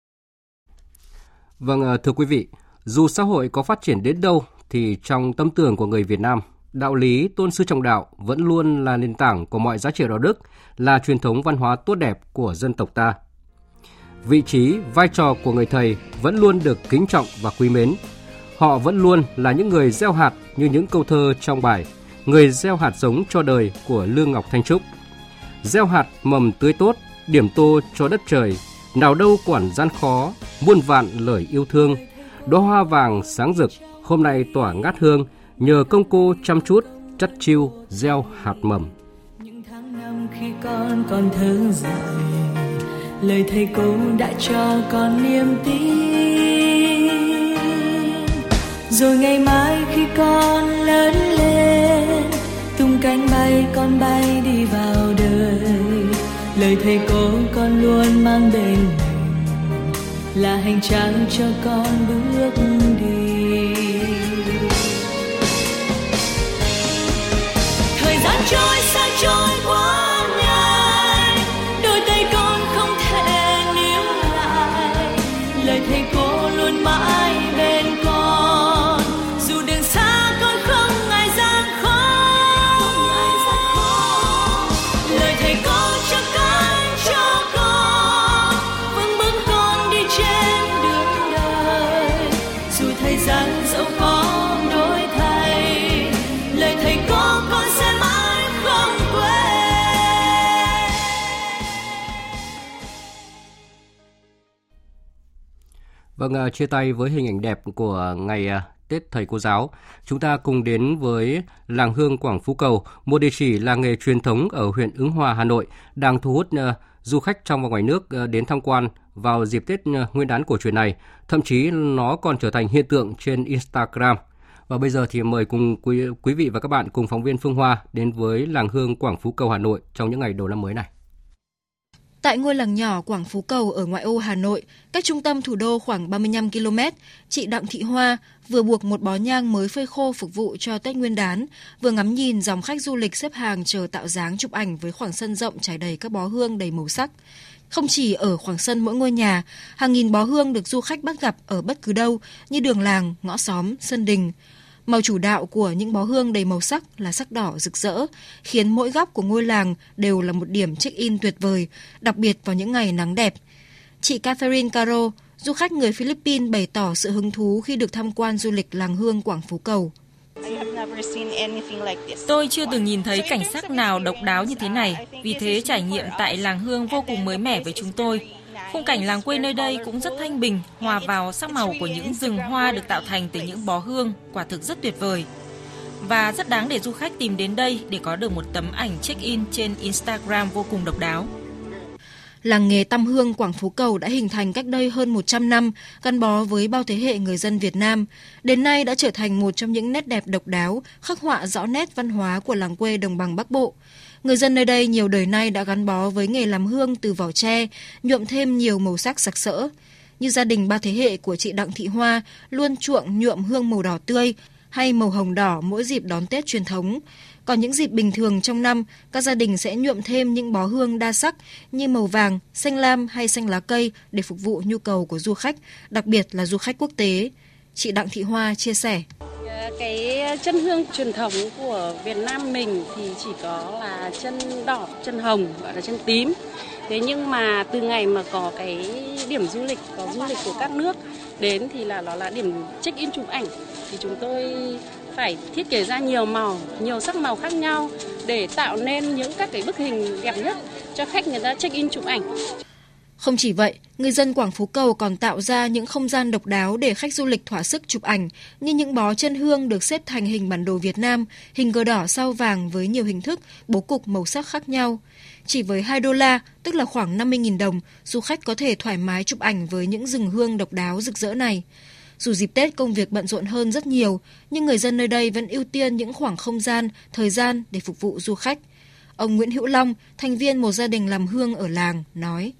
Vâng, ờ, thưa quý vị, dù xã hội có phát triển đến đâu thì trong tâm tưởng của người Việt Nam, đạo lý tôn sư trọng đạo vẫn luôn là nền tảng của mọi giá trị đạo đức, là truyền thống văn hóa tốt đẹp của dân tộc ta. Vị trí, vai trò của người thầy vẫn luôn được kính trọng và quý mến. Họ vẫn luôn là những người gieo hạt như những câu thơ trong bài Người gieo hạt giống cho đời của Lương Ngọc Thanh Trúc. Gieo hạt mầm tươi tốt, điểm tô cho đất trời, nào đâu quản gian khó, muôn vạn lời yêu thương. Đóa hoa vàng sáng rực, hôm nay tỏa ngát hương, nhờ công cô chăm chút, chắt chiêu, gieo hạt mầm. Những tháng năm khi con còn thơ dại, lời thầy cô đã cho con niềm tin. Rồi ngày mai khi con lớn lên, tung cánh bay con bay đi vào đời lời thầy cô con luôn mang bên mình là hành trang cho con bước đi. Thời gian trôi, xa trôi quá Vâng, à, chia tay với hình ảnh đẹp của ngày à, Tết Thầy Cô Giáo, chúng ta cùng đến với làng hương Quảng Phú Cầu, một địa chỉ làng nghề truyền thống ở huyện Ứng Hòa, Hà Nội, đang thu hút à, du khách trong và ngoài nước đến tham quan vào dịp Tết Nguyên đán cổ truyền này. Thậm chí nó còn trở thành hiện tượng trên Instagram. Và bây giờ thì mời cùng quý, quý vị và các bạn cùng phóng viên Phương Hoa đến với làng hương Quảng Phú Cầu Hà Nội trong những ngày đầu năm mới này. Tại ngôi làng nhỏ Quảng Phú Cầu ở ngoại ô Hà Nội, cách trung tâm thủ đô khoảng 35 km, chị Đặng Thị Hoa vừa buộc một bó nhang mới phơi khô phục vụ cho Tết Nguyên đán, vừa ngắm nhìn dòng khách du lịch xếp hàng chờ tạo dáng chụp ảnh với khoảng sân rộng trải đầy các bó hương đầy màu sắc. Không chỉ ở khoảng sân mỗi ngôi nhà, hàng nghìn bó hương được du khách bắt gặp ở bất cứ đâu như đường làng, ngõ xóm, sân đình. Màu chủ đạo của những bó hương đầy màu sắc là sắc đỏ rực rỡ, khiến mỗi góc của ngôi làng đều là một điểm check-in tuyệt vời, đặc biệt vào những ngày nắng đẹp. Chị Catherine Caro, du khách người Philippines bày tỏ sự hứng thú khi được tham quan du lịch làng hương Quảng Phú Cầu. Tôi chưa từng nhìn thấy cảnh sắc nào độc đáo như thế này, vì thế trải nghiệm tại làng hương vô cùng mới mẻ với chúng tôi. Khung cảnh làng quê nơi đây cũng rất thanh bình, hòa vào sắc màu của những rừng hoa được tạo thành từ những bó hương, quả thực rất tuyệt vời. Và rất đáng để du khách tìm đến đây để có được một tấm ảnh check-in trên Instagram vô cùng độc đáo. Làng nghề tăm hương Quảng Phú Cầu đã hình thành cách đây hơn 100 năm, gắn bó với bao thế hệ người dân Việt Nam. Đến nay đã trở thành một trong những nét đẹp độc đáo, khắc họa rõ nét văn hóa của làng quê đồng bằng Bắc Bộ. Người dân nơi đây nhiều đời nay đã gắn bó với nghề làm hương từ vỏ tre, nhuộm thêm nhiều màu sắc sặc sỡ. Như gia đình ba thế hệ của chị Đặng Thị Hoa luôn chuộng nhuộm hương màu đỏ tươi hay màu hồng đỏ mỗi dịp đón Tết truyền thống. Còn những dịp bình thường trong năm, các gia đình sẽ nhuộm thêm những bó hương đa sắc như màu vàng, xanh lam hay xanh lá cây để phục vụ nhu cầu của du khách, đặc biệt là du khách quốc tế. Chị Đặng Thị Hoa chia sẻ Ờ, cái chân hương truyền thống của Việt Nam mình thì chỉ có là chân đỏ, chân hồng gọi là chân tím. Thế nhưng mà từ ngày mà có cái điểm du lịch, có du lịch của các nước đến thì là nó là điểm check in chụp ảnh thì chúng tôi phải thiết kế ra nhiều màu, nhiều sắc màu khác nhau để tạo nên những các cái bức hình đẹp nhất cho khách người ta check in chụp ảnh. Không chỉ vậy, người dân Quảng Phú Cầu còn tạo ra những không gian độc đáo để khách du lịch thỏa sức chụp ảnh, như những bó chân hương được xếp thành hình bản đồ Việt Nam, hình cờ đỏ sao vàng với nhiều hình thức, bố cục màu sắc khác nhau. Chỉ với 2 đô la, tức là khoảng 50.000 đồng, du khách có thể thoải mái chụp ảnh với những rừng hương độc đáo rực rỡ này. Dù dịp Tết công việc bận rộn hơn rất nhiều, nhưng người dân nơi đây vẫn ưu tiên những khoảng không gian, thời gian để phục vụ du khách. Ông Nguyễn Hữu Long, thành viên một gia đình làm hương ở làng, nói.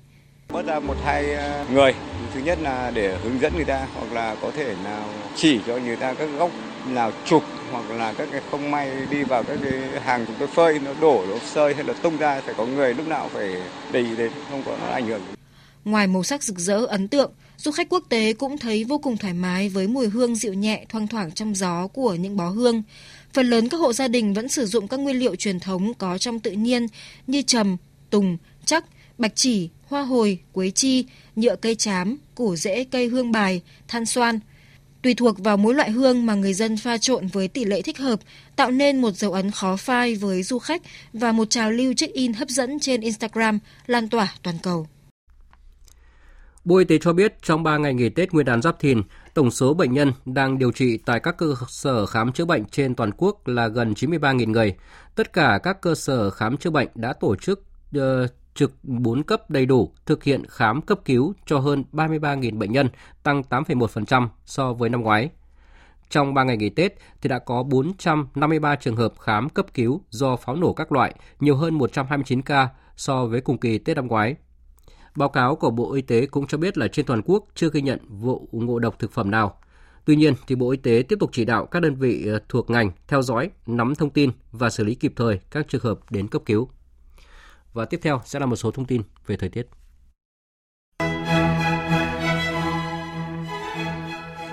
Bớt ra một hai ờ, người. Thứ nhất là để hướng dẫn người ta hoặc là có thể nào chỉ cho người ta các góc nào chụp hoặc là các cái không may đi vào các cái hàng chúng tôi phơi nó đổ nó sơi hay là tung ra phải có người lúc nào phải để ý đến không có nó ảnh hưởng. Ngoài màu sắc rực rỡ ấn tượng, du khách quốc tế cũng thấy vô cùng thoải mái với mùi hương dịu nhẹ thoang thoảng trong gió của những bó hương. Phần lớn các hộ gia đình vẫn sử dụng các nguyên liệu truyền thống có trong tự nhiên như trầm, tùng, chắc, bạch chỉ, hoa hồi, quế chi, nhựa cây chám, củ rễ cây hương bài, than xoan. Tùy thuộc vào mỗi loại hương mà người dân pha trộn với tỷ lệ thích hợp, tạo nên một dấu ấn khó phai với du khách và một trào lưu check-in hấp dẫn trên Instagram, lan tỏa toàn cầu. Bộ Y tế cho biết trong 3 ngày nghỉ Tết Nguyên đán Giáp Thìn, tổng số bệnh nhân đang điều trị tại các cơ sở khám chữa bệnh trên toàn quốc là gần 93.000 người. Tất cả các cơ sở khám chữa bệnh đã tổ chức ờ, trực 4 cấp đầy đủ, thực hiện khám cấp cứu cho hơn 33.000 bệnh nhân, tăng 8,1% so với năm ngoái. Trong 3 ngày nghỉ Tết thì đã có 453 trường hợp khám cấp cứu do pháo nổ các loại, nhiều hơn 129 ca so với cùng kỳ Tết năm ngoái. Báo cáo của Bộ Y tế cũng cho biết là trên toàn quốc chưa ghi nhận vụ ngộ độc thực phẩm nào. Tuy nhiên, thì Bộ Y tế tiếp tục chỉ đạo các đơn vị ờ, thuộc ngành theo dõi, nắm thông tin và xử lý kịp thời các trường hợp đến cấp cứu. Và tiếp theo sẽ là một số thông tin về thời tiết.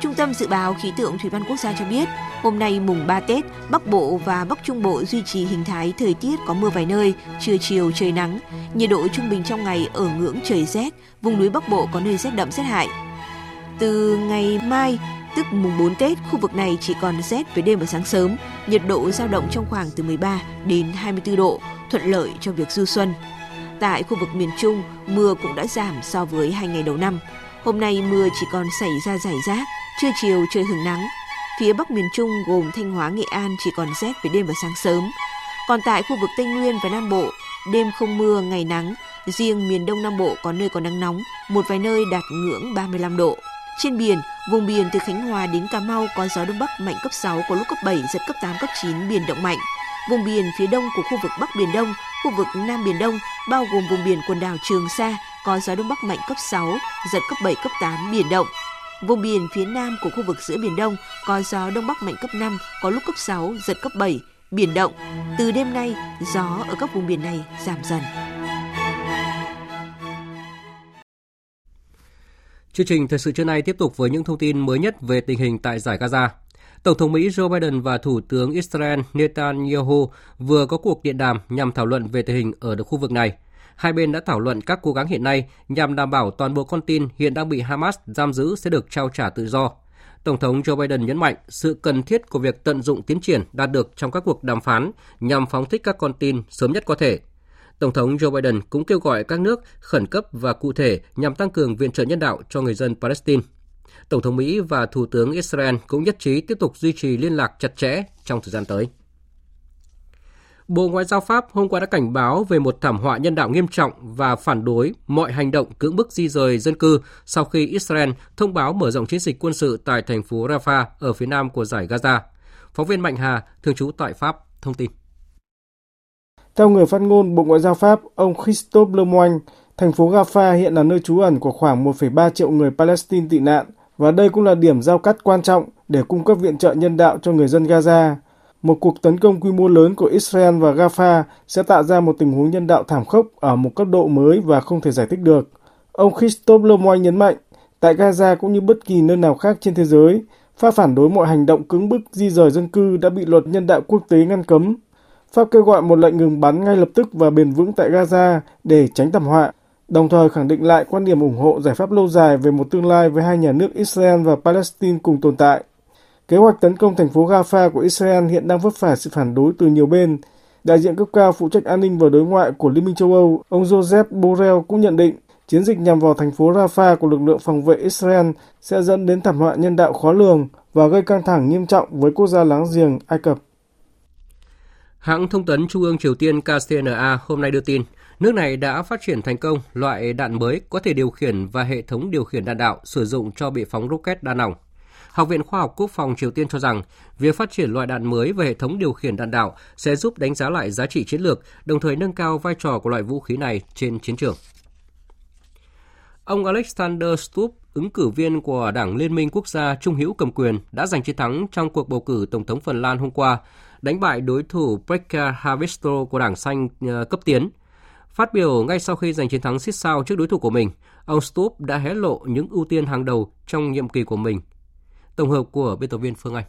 Trung tâm Dự báo Khí tượng Thủy văn Quốc gia cho biết, hôm nay mùng 3 Tết, Bắc Bộ và Bắc Trung Bộ duy trì hình thái thời tiết có mưa vài nơi, trưa chiều trời nắng. Nhiệt độ trung bình trong ngày ở ngưỡng trời rét, vùng núi Bắc Bộ có nơi rét đậm rét hại. Từ ngày mai, tức mùng 4 Tết, khu vực này chỉ còn rét với đêm và sáng sớm, nhiệt độ dao động trong khoảng từ 13 đến 24 độ, thuận lợi cho việc du xuân. Tại khu vực miền Trung, mưa cũng đã giảm so với hai ngày đầu năm. Hôm nay mưa chỉ còn xảy ra rải rác, trưa chiều trời hứng nắng. Phía Bắc miền Trung gồm Thanh Hóa, Nghệ An chỉ còn rét về đêm và sáng sớm. Còn tại khu vực Tây Nguyên và Nam Bộ, đêm không mưa, ngày nắng. Riêng miền Đông Nam Bộ có nơi có nắng nóng, một vài nơi đạt ngưỡng 35 độ. Trên biển, vùng biển từ Khánh Hòa đến Cà Mau có gió Đông Bắc mạnh cấp 6, có lúc cấp 7, giật cấp 8, cấp 9, biển động mạnh. Vùng biển phía đông của khu vực Bắc Biển Đông, khu vực Nam Biển Đông, bao gồm vùng biển quần đảo Trường Sa, có gió Đông Bắc mạnh cấp 6, giật cấp 7, cấp 8, biển động. Vùng biển phía nam của khu vực giữa Biển Đông có gió Đông Bắc mạnh cấp 5, có lúc cấp 6, giật cấp 7, biển động. Từ đêm nay, gió ở các vùng biển này giảm dần. Chương trình thời sự trưa nay tiếp tục với những thông tin mới nhất về tình hình tại giải Gaza. Tổng thống Mỹ Joe Biden và Thủ tướng Israel Netanyahu vừa có cuộc điện đàm nhằm thảo luận về tình hình ở khu vực này. Hai bên đã thảo luận các cố gắng hiện nay nhằm đảm bảo toàn bộ con tin hiện đang bị Hamas giam giữ sẽ được trao trả tự do. Tổng thống Joe Biden nhấn mạnh sự cần thiết của việc tận dụng tiến triển đạt được trong các cuộc đàm phán nhằm phóng thích các con tin sớm nhất có thể. Tổng thống Joe Biden cũng kêu gọi các nước khẩn cấp và cụ thể nhằm tăng cường viện trợ nhân đạo cho người dân Palestine. Tổng thống Mỹ và Thủ tướng Israel cũng nhất trí tiếp tục duy trì liên lạc chặt chẽ trong thời gian tới. Bộ Ngoại giao Pháp hôm qua đã cảnh báo về một thảm họa nhân đạo nghiêm trọng và phản đối mọi hành động cưỡng bức di rời dân cư sau khi Israel thông báo mở rộng chiến dịch quân sự tại thành phố Rafah ở phía nam của giải Gaza. Phóng viên Mạnh Hà, thường trú tại Pháp, thông tin. Theo người phát ngôn Bộ Ngoại giao Pháp, ông Christophe Lemoyne, thành phố Rafah hiện là nơi trú ẩn của khoảng 1,3 triệu người Palestine tị nạn và đây cũng là điểm giao cắt quan trọng để cung cấp viện trợ nhân đạo cho người dân Gaza. Một cuộc tấn công quy mô lớn của Israel và Rafah sẽ tạo ra một tình huống nhân đạo thảm khốc ở một cấp độ mới và không thể giải thích được. Ông Christophe Lemoyne nhấn mạnh, tại Gaza cũng như bất kỳ nơi nào khác trên thế giới, Pháp phản đối mọi hành động cưỡng bức di rời dân cư đã bị luật nhân đạo quốc tế ngăn cấm. Pháp kêu gọi một lệnh ngừng bắn ngay lập tức và bền vững tại Gaza để tránh thảm họa, đồng thời khẳng định lại quan điểm ủng hộ giải pháp lâu dài về một tương lai với hai nhà nước Israel và Palestine cùng tồn tại. Kế hoạch tấn công thành phố Rafah của Israel hiện đang vấp phải sự phản đối từ nhiều bên. Đại diện cấp cao phụ trách an ninh và đối ngoại của Liên minh châu Âu, ông Joseph Borrell cũng nhận định chiến dịch nhằm vào thành phố Rafah của lực lượng phòng vệ Israel sẽ dẫn đến thảm họa nhân đạo khó lường và gây căng thẳng nghiêm trọng với quốc gia láng giềng Ai Cập. Hãng thông tấn Trung ương Triều Tiên KCNA hôm nay đưa tin, nước này đã phát triển thành công loại đạn mới có thể điều khiển và hệ thống điều khiển đạn đạo sử dụng cho bị phóng rocket đa nòng. Học viện Khoa học Quốc phòng Triều Tiên cho rằng việc phát triển loại đạn mới và hệ thống điều khiển đạn đạo sẽ giúp đánh giá lại giá trị chiến lược, đồng thời nâng cao vai trò của loại vũ khí này trên chiến trường. Ông Alexander Stubb, ứng cử viên của Đảng Liên minh Quốc gia Trung hữu cầm quyền, đã giành chiến thắng trong cuộc bầu cử Tổng thống Phần Lan hôm qua, đánh bại đối thủ Pekka Haavisto của Đảng Xanh ờ, cấp tiến. Phát biểu ngay sau khi giành chiến thắng xít sao trước đối thủ của mình, ông Stubb đã hé lộ những ưu tiên hàng đầu trong nhiệm kỳ của mình Tổng hợp của biên tập viên Phương Anh.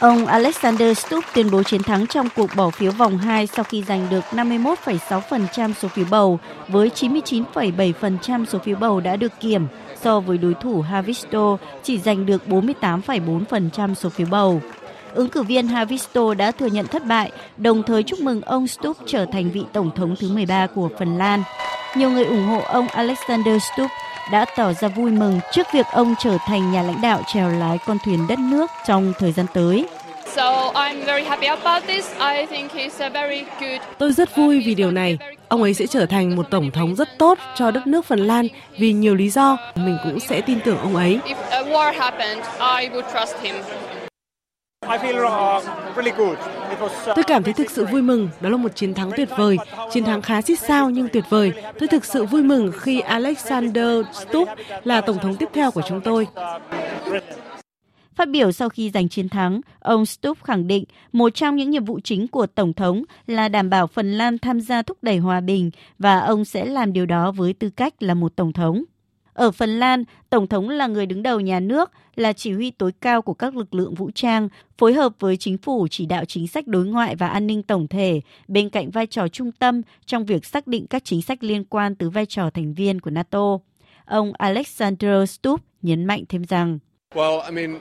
Ông Alexander Stubb tuyên bố chiến thắng trong cuộc bỏ phiếu vòng 2 sau khi giành được 51,6% số phiếu bầu, với 99,7% số phiếu bầu đã được kiểm, so với đối thủ Havisto chỉ giành được 48,4% số phiếu bầu. Ứng cử viên Havisto đã thừa nhận thất bại, đồng thời chúc mừng ông Stubb trở thành vị tổng thống thứ 13 của Phần Lan. Nhiều người ủng hộ ông Alexander Stubb đã tỏ ra vui mừng trước việc ông trở thành nhà lãnh đạo chèo lái con thuyền đất nước trong thời gian tới. Tôi rất vui vì điều này. Ông ấy sẽ trở thành một tổng thống rất tốt cho đất nước Phần Lan vì nhiều lý do. Mình cũng sẽ tin tưởng ông ấy. Tôi cảm thấy thực sự vui mừng, đó là một chiến thắng tuyệt vời, chiến thắng khá xít sao nhưng tuyệt vời. Tôi thực sự vui mừng khi Alexander Stubb là tổng thống tiếp theo của chúng tôi. Phát biểu sau khi giành chiến thắng, ông Stubb khẳng định một trong những nhiệm vụ chính của Tổng thống là đảm bảo Phần Lan tham gia thúc đẩy hòa bình và ông sẽ làm điều đó với tư cách là một Tổng thống. Ở Phần Lan, Tổng thống là người đứng đầu nhà nước, là chỉ huy tối cao của các lực lượng vũ trang, phối hợp với chính phủ chỉ đạo chính sách đối ngoại và an ninh tổng thể, bên cạnh vai trò trung tâm trong việc xác định các chính sách liên quan tới vai trò thành viên của NATO. Ông Alexander Stubb nhấn mạnh thêm rằng, well, I mean,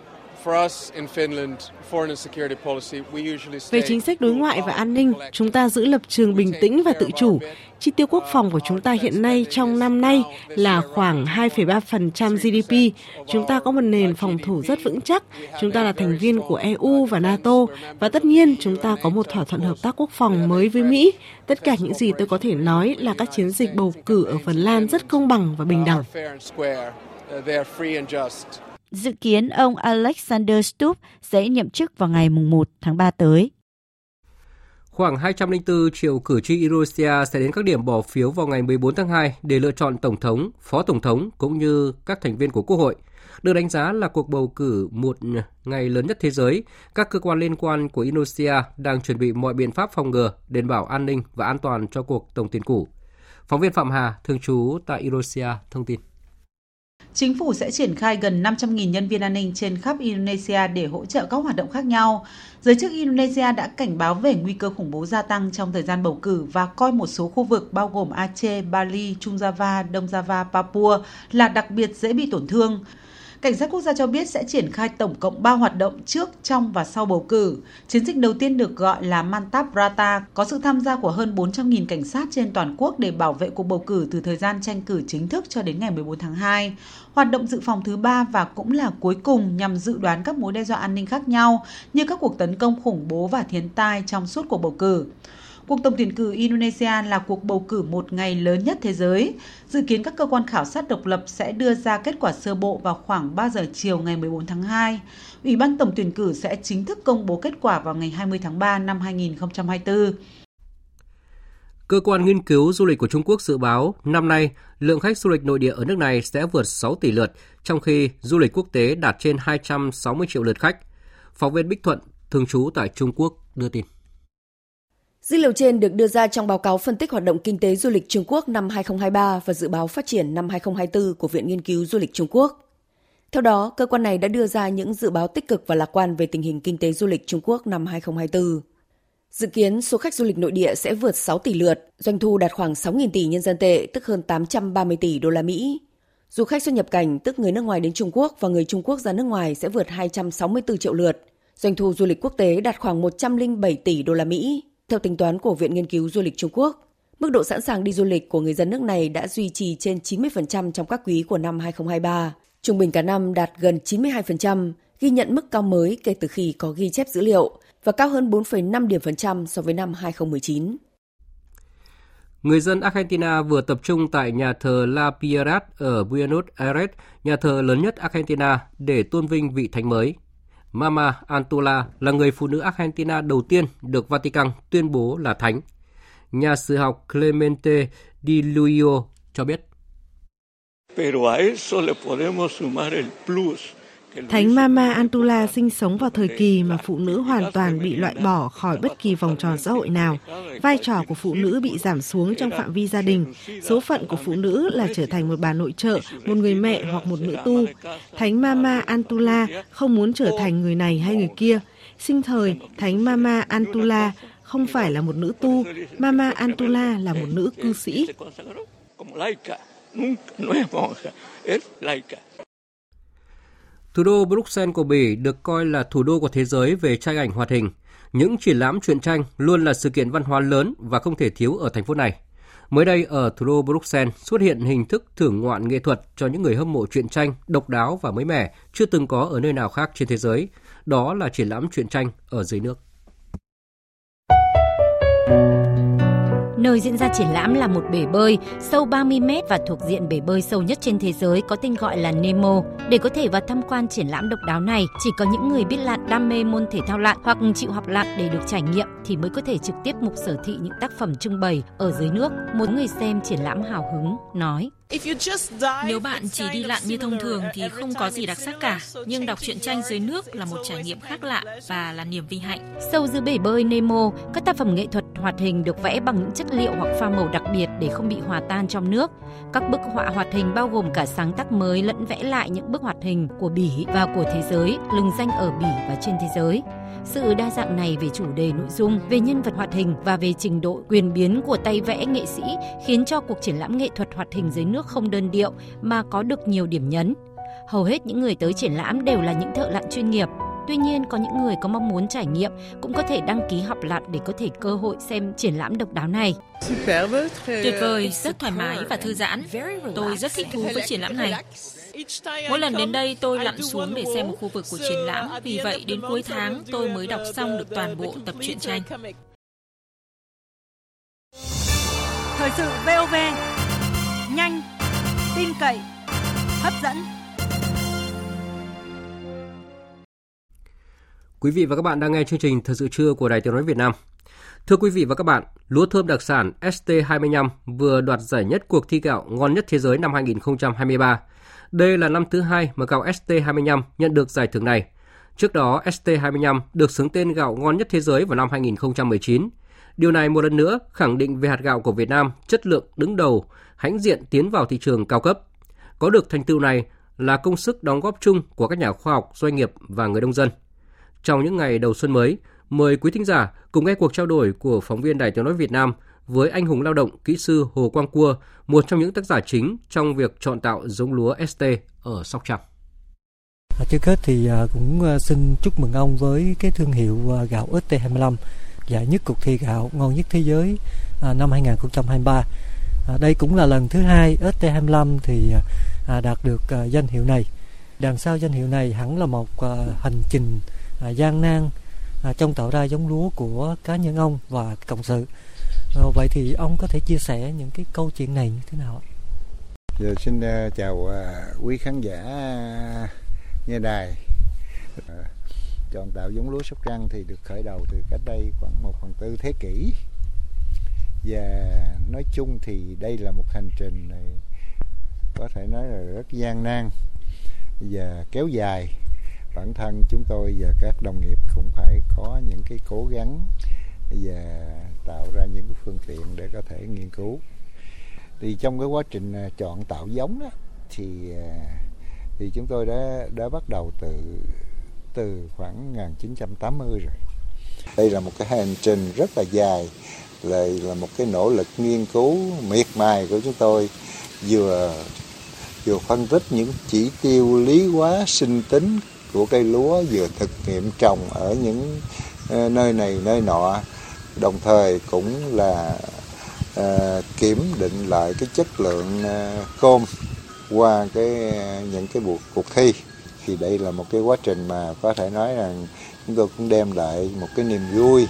về chính sách đối ngoại và an ninh, chúng ta giữ lập trường bình tĩnh và tự chủ. Chi tiêu quốc phòng của chúng ta hiện nay trong năm nay là khoảng 2,3% GDP. Chúng ta có một nền phòng thủ rất vững chắc. Chúng ta là thành viên của EU và NATO. Và tất nhiên chúng ta có một thỏa thuận hợp tác quốc phòng mới với Mỹ. Tất cả những gì tôi có thể nói là các chiến dịch bầu cử ở Phần Lan rất công bằng và bình đẳng. Dự kiến ông Alexander Stubb sẽ nhậm chức vào ngày 1 tháng 3 tới. Khoảng 204 triệu cử tri Indonesia sẽ đến các điểm bỏ phiếu vào ngày 14 tháng 2 để lựa chọn Tổng thống, Phó Tổng thống cũng như các thành viên của Quốc hội. Được đánh giá là cuộc bầu cử một ngày lớn nhất thế giới, các cơ quan liên quan của Indonesia đang chuẩn bị mọi biện pháp phòng ngừa, đảm bảo an ninh và an toàn cho cuộc tổng tuyển cử. Phóng viên Phạm Hà, thường trú tại Indonesia, thông tin. Chính phủ sẽ triển khai gần 500.000 nhân viên an ninh trên khắp Indonesia để hỗ trợ các hoạt động khác nhau. Giới chức Indonesia đã cảnh báo về nguy cơ khủng bố gia tăng trong thời gian bầu cử và coi một số khu vực bao gồm Aceh, Bali, Trung Java, Đông Java, Papua là đặc biệt dễ bị tổn thương. Cảnh sát quốc gia cho biết sẽ triển khai tổng cộng 3 hoạt động trước, trong và sau bầu cử. Chiến dịch đầu tiên được gọi là Mantap Rata, có sự tham gia của hơn 400.000 cảnh sát trên toàn quốc để bảo vệ cuộc bầu cử từ thời gian tranh cử chính thức cho đến ngày 14 tháng 2. Hoạt động dự phòng thứ ba và cũng là cuối cùng nhằm dự đoán các mối đe dọa an ninh khác nhau như các cuộc tấn công khủng bố và thiên tai trong suốt cuộc bầu cử. Cuộc tổng tuyển cử Indonesia là cuộc bầu cử một ngày lớn nhất thế giới. Dự kiến các cơ quan khảo sát độc lập sẽ đưa ra kết quả sơ bộ vào khoảng 3 giờ chiều ngày 14 tháng 2. Ủy ban tổng tuyển cử sẽ chính thức công bố kết quả vào ngày 20 tháng 3 năm 2024. Cơ quan nghiên cứu du lịch của Trung Quốc dự báo năm nay lượng khách du lịch nội địa ở nước này sẽ vượt 6 tỷ lượt, trong khi du lịch quốc tế đạt trên 260 triệu lượt khách. Phóng viên Bích Thuận, thường trú tại Trung Quốc, đưa tin. Dữ liệu trên được đưa ra trong báo cáo phân tích hoạt động kinh tế du lịch Trung Quốc năm 2023 và dự báo phát triển năm 2024 của Viện Nghiên cứu Du lịch Trung Quốc. Theo đó, cơ quan này đã đưa ra những dự báo tích cực và lạc quan về tình hình kinh tế du lịch Trung Quốc năm 2024. Dự kiến số khách du lịch nội địa sẽ vượt 6 tỷ lượt, doanh thu đạt khoảng 6.000 tỷ nhân dân tệ, tức hơn 830 tỷ đô la Mỹ. Du khách xuất nhập cảnh, tức người nước ngoài đến Trung Quốc và người Trung Quốc ra nước ngoài sẽ vượt 264 triệu lượt. Doanh thu du lịch quốc tế đạt khoảng 107 tỷ đô la Mỹ. Theo tính toán của Viện Nghiên cứu Du lịch Trung Quốc, mức độ sẵn sàng đi du lịch của người dân nước này đã duy trì trên 90% trong các quý của năm 2023. Trung bình cả năm đạt gần 92%, ghi nhận mức cao mới kể từ khi có ghi chép dữ liệu và cao hơn 4,5 điểm phần trăm so với năm 2019. Người dân Argentina vừa tập trung tại nhà thờ La Piedad ở Buenos Aires, nhà thờ lớn nhất Argentina, để tôn vinh vị thánh mới. Mama Antula là người phụ nữ Argentina đầu tiên được Vatican tuyên bố là thánh. Nhà sử học Clemente Di Luio cho biết. Pero a eso le podemos sumar el plus Thánh Mama Antula sinh sống vào thời kỳ mà phụ nữ hoàn toàn bị loại bỏ khỏi bất kỳ vòng tròn xã hội nào. Vai trò của phụ nữ bị giảm xuống trong phạm vi gia đình. Số phận của phụ nữ là trở thành một bà nội trợ, một người mẹ hoặc một nữ tu. Thánh Mama Antula không muốn trở thành người này hay người kia. Sinh thời, Thánh Mama Antula không phải là một nữ tu, Mama Antula là một nữ cư sĩ. Thủ đô Bruxelles của Bỉ được coi là thủ đô của thế giới về tranh ảnh hoạt hình. Những triển lãm truyện tranh luôn là sự kiện văn hóa lớn và không thể thiếu ở thành phố này. Mới đây ở thủ đô Bruxelles xuất hiện hình thức thưởng ngoạn nghệ thuật cho những người hâm mộ truyện tranh độc đáo và mới mẻ chưa từng có ở nơi nào khác trên thế giới. Đó là triển lãm truyện tranh ở dưới nước. Nơi diễn ra triển lãm là một bể bơi sâu 30 mét và thuộc diện bể bơi sâu nhất trên thế giới có tên gọi là Nemo. Để có thể vào tham quan triển lãm độc đáo này, chỉ có những người biết lặn đam mê môn thể thao lặn hoặc chịu học lặn để được trải nghiệm thì mới có thể trực tiếp mục sở thị những tác phẩm trưng bày ở dưới nước. Một người xem triển lãm hào hứng nói. Nếu bạn chỉ đi lặn như thông thường thì không có gì đặc sắc cả, nhưng đọc truyện tranh dưới nước là một trải nghiệm khác lạ và là niềm vinh hạnh. Sâu dưới bể bơi Nemo, các tác phẩm nghệ thuật hoạt hình được vẽ bằng những chất liệu hoặc pha màu đặc biệt để không bị hòa tan trong nước. Các bức họa hoạt hình bao gồm cả sáng tác mới lẫn vẽ lại những bức hoạt hình của Bỉ và của thế giới, lừng danh ở Bỉ và trên thế giới. Sự đa dạng này về chủ đề nội dung, về nhân vật hoạt hình và về trình độ quyền biến của tay vẽ nghệ sĩ khiến cho cuộc triển lãm nghệ thuật hoạt hình dưới nước không đơn điệu mà có được nhiều điểm nhấn. Hầu hết những người tới triển lãm đều là những thợ lặn chuyên nghiệp. Tuy nhiên, có những người có mong muốn trải nghiệm cũng có thể đăng ký học lặn để có thể cơ hội xem triển lãm độc đáo này. Tuyệt vời, rất thoải mái và thư giãn. Tôi rất thích thú với triển lãm này. Mỗi lần đến đây tôi lặn xuống để xem một khu vực của triển lãm, vì vậy đến cuối tháng tôi mới đọc xong được toàn bộ tập truyện tranh. Thời sự VOV, nhanh, tin cậy, hấp dẫn. Quý vị và các bạn đang nghe chương trình Thời sự trưa của Đài Tiếng nói Việt Nam. Thưa quý vị và các bạn, lúa thơm đặc sản ST25 vừa đoạt giải nhất cuộc thi gạo ngon nhất thế giới năm 2023. Đây là năm thứ hai mà gạo ST25 nhận được giải thưởng này. Trước đó, ST25 được xướng tên gạo ngon nhất thế giới vào năm 2019. Điều này một lần nữa khẳng định về hạt gạo của Việt Nam chất lượng đứng đầu, hãnh diện tiến vào thị trường cao cấp. Có được thành tựu này là công sức đóng góp chung của các nhà khoa học, doanh nghiệp và người nông dân. Trong những ngày đầu xuân mới, mời quý thính giả cùng nghe cuộc trao đổi của phóng viên Đài Tiếng nói Việt Nam với anh hùng lao động kỹ sư Hồ Quang Cua, một trong những tác giả chính trong việc chọn tạo giống lúa ST ở Sóc Trăng. À, trước hết thì à, cũng à, xin chúc mừng ông với cái thương hiệu gạo ST25 giải dạ, nhất cuộc thi gạo ngon nhất thế giới năm 2023. Đây cũng là lần thứ hai ST25 thì đạt được danh hiệu này. Đằng sau danh hiệu này hẳn là một hành trình gian nan trong tạo ra giống lúa của cá nhân ông và cộng sự. Vậy thì ông có thể chia sẻ những cái câu chuyện này như thế nào ạ? Giờ xin ờ, chào ờ, quý khán giả ờ, nghe đài. Chọn tạo giống lúa sóc trăng thì được khởi đầu từ cách đây khoảng một phần tư thế kỷ. Và nói chung thì đây là một hành trình này có thể nói là rất gian nan và kéo dài. Bản thân chúng tôi và các đồng nghiệp cũng phải có những cái cố gắng và tạo ra những phương tiện để có thể nghiên cứu thì trong cái quá trình à, chọn tạo giống đó thì à, thì chúng tôi đã đã bắt đầu từ từ khoảng 1980 rồi. Đây là một cái hành trình rất là dài, là là một cái nỗ lực nghiên cứu miệt mài của chúng tôi vừa vừa phân tích những chỉ tiêu lý hóa sinh tính của cây lúa vừa thực nghiệm trồng ở những à, nơi này nơi nọ đồng thời cũng là à, kiểm định lại cái chất lượng à, cơm qua cái ờ, những cái buộc cuộc thi. Thì đây là một cái quá trình mà có thể nói rằng chúng tôi cũng đem lại một cái niềm vui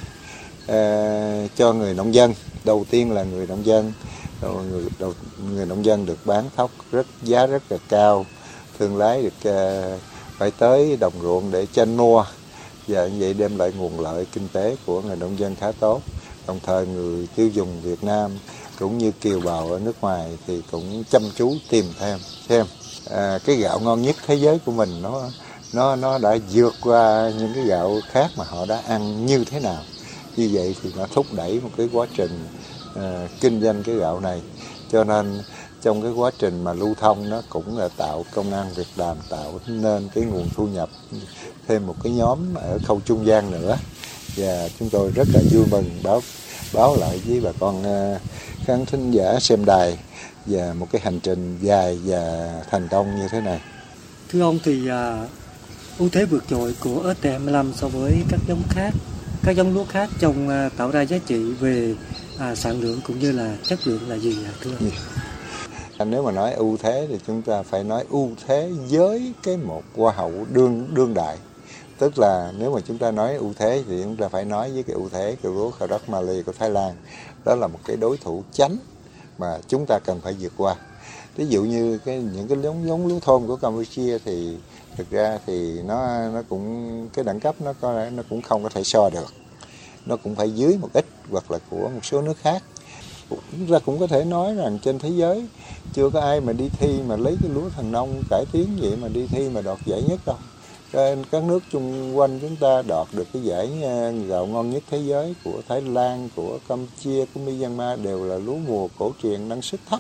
à, cho người nông dân. Đầu tiên là người nông dân người đầu, người nông dân được bán thóc rất giá rất là cao thương lái được à, phải tới đồng ruộng để tranh mua và như vậy đem lại nguồn lợi kinh tế của người nông dân khá tốt. Đồng thời người tiêu dùng Việt Nam cũng như kiều bào ở nước ngoài thì cũng chăm chú tìm thêm xem. À, cái gạo ngon nhất thế giới của mình nó nó nó đã vượt qua những cái gạo khác mà họ đã ăn như thế nào. Như vậy thì nó thúc đẩy một cái quá trình à, kinh doanh cái gạo này. Cho nên trong cái quá trình mà lưu thông nó cũng là tạo công an việc làm tạo nên cái nguồn thu nhập thêm một cái nhóm ở khâu trung gian nữa và chúng tôi rất là vui mừng báo báo lại với bà con à, khán thính giả xem đài và một cái hành trình dài và thành công như thế này. Thưa ông thì à, ưu thế vượt trội của ST25 so với các giống khác, các giống lúa khác trong à, tạo ra giá trị về à, sản lượng cũng như là chất lượng là gì à, thưa ông? Yeah. Dạ. Nếu mà nói ưu thế thì chúng ta phải nói ưu thế với cái một hoa hậu đương đương đại tức là nếu mà chúng ta nói ưu thế thì chúng ta phải nói với cái ưu thế của lúa khao đất Mali của Thái Lan. Đó là một cái đối thủ chánh mà chúng ta cần phải vượt qua. Ví dụ như cái, những cái giống giống lúa thôn của Campuchia thì thực ra thì nó nó cũng, cái đẳng cấp nó có nó cũng không có thể so được. Nó cũng phải dưới một ít hoặc là của một số nước khác. Chúng ta cũng có thể nói rằng trên thế giới chưa có ai mà đi thi mà lấy cái lúa thần nông cải tiến vậy mà đi thi mà đoạt giải nhất đâu các nước chung quanh chúng ta đoạt được cái giải à, gạo ngon nhất thế giới của Thái Lan, của Campuchia, của Myanmar đều là lúa mùa cổ truyền năng suất thấp,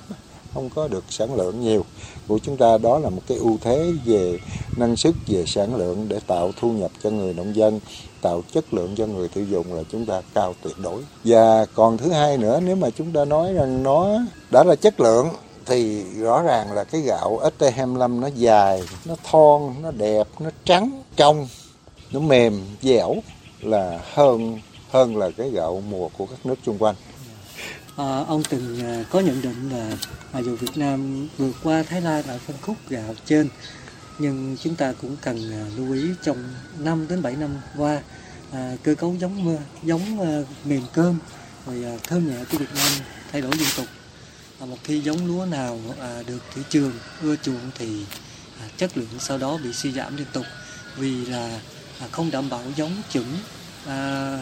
không có được sản lượng nhiều. Của chúng ta đó là một cái ưu thế về năng suất, về sản lượng để tạo thu nhập cho người nông dân, tạo chất lượng cho người tiêu dùng là chúng ta cao tuyệt đối. Và còn thứ hai nữa nếu mà chúng ta nói rằng nó đã là chất lượng thì rõ ràng là cái gạo ST25 nó dài, nó thon, nó đẹp, nó trắng, trong, nó mềm, dẻo là hơn hơn là cái gạo mùa của các nước xung quanh. À, ông từng ờ, có nhận định là mặc dù Việt Nam vượt qua Thái Lan ở phân khúc gạo trên nhưng chúng ta cũng cần ờ, lưu ý trong 5 đến 7 năm qua à, cơ cấu giống giống à, miền cơm rồi à, thơm nhẹ của Việt Nam thay đổi liên tục À, một khi giống lúa nào à, được thị trường ưa chuộng thì à, chất lượng sau đó bị suy giảm liên tục. Vì là à, không đảm bảo giống chuẩn à,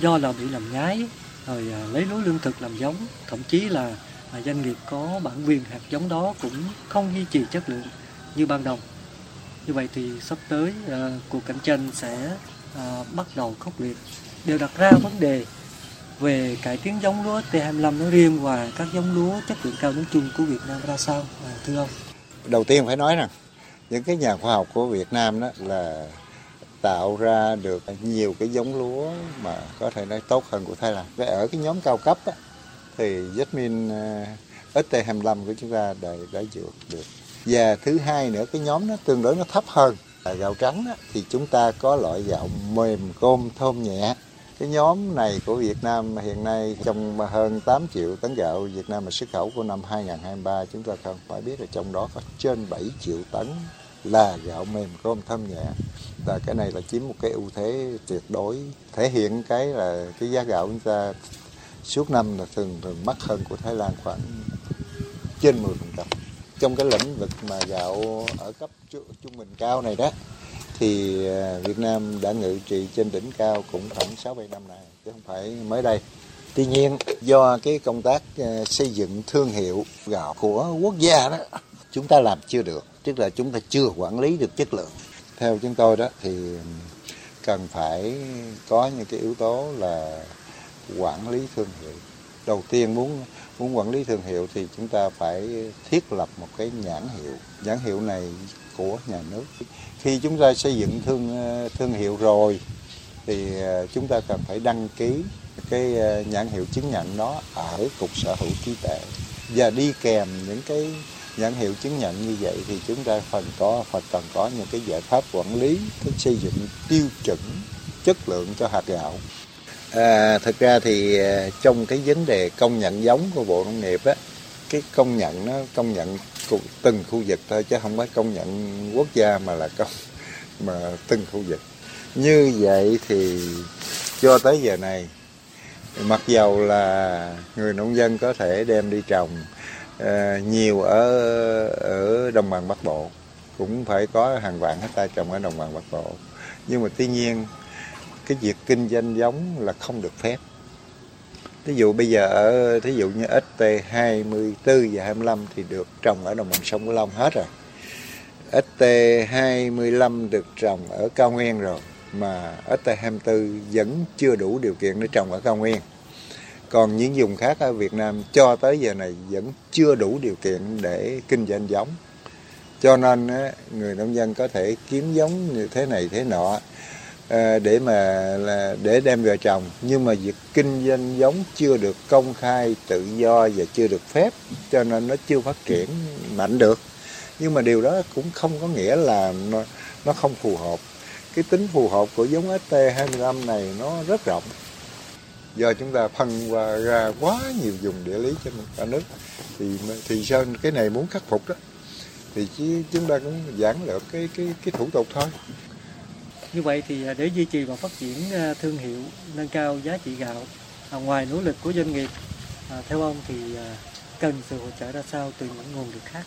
do là bị làm nhái rồi à, lấy lúa lương thực làm giống. Thậm chí là à, doanh nghiệp có bản quyền hạt giống đó cũng không duy trì chất lượng như ban đầu. Như vậy thì sắp tới à, cuộc cạnh tranh sẽ à, bắt đầu khốc liệt. Đều đặt ra vấn đề về cải tiến giống lúa T25 nói riêng và các giống lúa chất lượng cao nói chung của Việt Nam ra sao à, thưa ông? Đầu tiên phải nói rằng những cái nhà khoa học của Việt Nam đó là tạo ra được nhiều cái giống lúa mà có thể nói tốt hơn của Thái Lan. Và ở cái nhóm cao cấp á, thì Jasmine à, ST25 của chúng ta đã, đã dược được. Và thứ hai nữa cái nhóm nó tương đối nó thấp hơn. Là gạo trắng á, thì chúng ta có loại gạo mềm gom thơm nhẹ cái nhóm này của Việt Nam hiện nay trong hơn 8 triệu tấn gạo Việt Nam mà xuất khẩu của năm 2023 chúng ta cần phải biết là trong đó có trên 7 triệu tấn là gạo mềm cơm thơm nhẹ. Và cái này là chiếm một cái ưu thế tuyệt đối. Thể hiện cái là cái giá gạo chúng ta suốt năm là thường thường mắc hơn của Thái Lan khoảng trên 10% trong cái lĩnh vực mà gạo ở cấp trung bình cao này đó thì à, Việt Nam đã ngự trị trên đỉnh cao cũng khoảng 6 7 năm nay chứ không phải mới đây. Tuy nhiên do cái công tác à, xây dựng thương hiệu gạo của quốc gia đó chúng ta làm chưa được, tức là chúng ta chưa quản lý được chất lượng. Theo chúng tôi đó thì cần phải có những cái yếu tố là quản lý thương hiệu. Đầu tiên muốn muốn quản lý thương hiệu thì chúng ta phải thiết lập một cái nhãn hiệu. Nhãn hiệu này của nhà nước khi chúng ta xây dựng thương ờ, thương hiệu rồi thì ờ, chúng ta cần phải đăng ký cái ờ, nhãn hiệu chứng nhận đó ở cục sở hữu trí tuệ. Và đi kèm những cái nhãn hiệu chứng nhận như vậy thì chúng ta phần có phần cần có những cái giải pháp quản lý cái xây dựng tiêu chuẩn chất lượng cho hạt gạo. À, thực ra thì trong cái vấn đề công nhận giống của bộ nông nghiệp á cái công nhận nó công nhận từng khu vực thôi chứ không phải công nhận quốc gia mà là công mà từng khu vực. Như vậy thì cho tới giờ này mặc dầu là người nông dân có thể đem đi trồng uh, nhiều ở ở đồng bằng bắc bộ cũng phải có hàng vạn hecta trồng ở đồng bằng bắc bộ. Nhưng mà tuy nhiên cái việc kinh doanh giống là không được phép thí dụ bây giờ ở, thí dụ như ST24 và 25 thì được trồng ở đồng bằng sông Cửu Long hết rồi. ST25 được trồng ở cao nguyên rồi, mà ST24 vẫn chưa đủ điều kiện để trồng ở cao nguyên. Còn những vùng khác ở Việt Nam cho tới giờ này vẫn chưa đủ điều kiện để kinh doanh giống. Cho nên người nông dân có thể kiếm giống như thế này thế nọ Ờ, để mà là để đem về trồng. Nhưng mà việc kinh doanh giống chưa được công khai tự do và chưa được phép cho nên nó chưa phát triển mạnh được. Nhưng mà điều đó cũng không có nghĩa là nó, nó không phù hợp. Cái tính phù hợp của giống ST25 này nó rất rộng. Giờ chúng ta phân qua ra quá nhiều vùng địa lý trên cả nước thì thì sơn cái này muốn khắc phục đó? Thì chứ chúng ta cũng giản lược cái cái cái thủ tục thôi như vậy thì à, để duy trì và phát triển à, thương hiệu, nâng cao giá trị gạo, à, ngoài nỗ lực của doanh nghiệp, theo ông thì cần sự hỗ trợ ra sao từ những nguồn lực khác?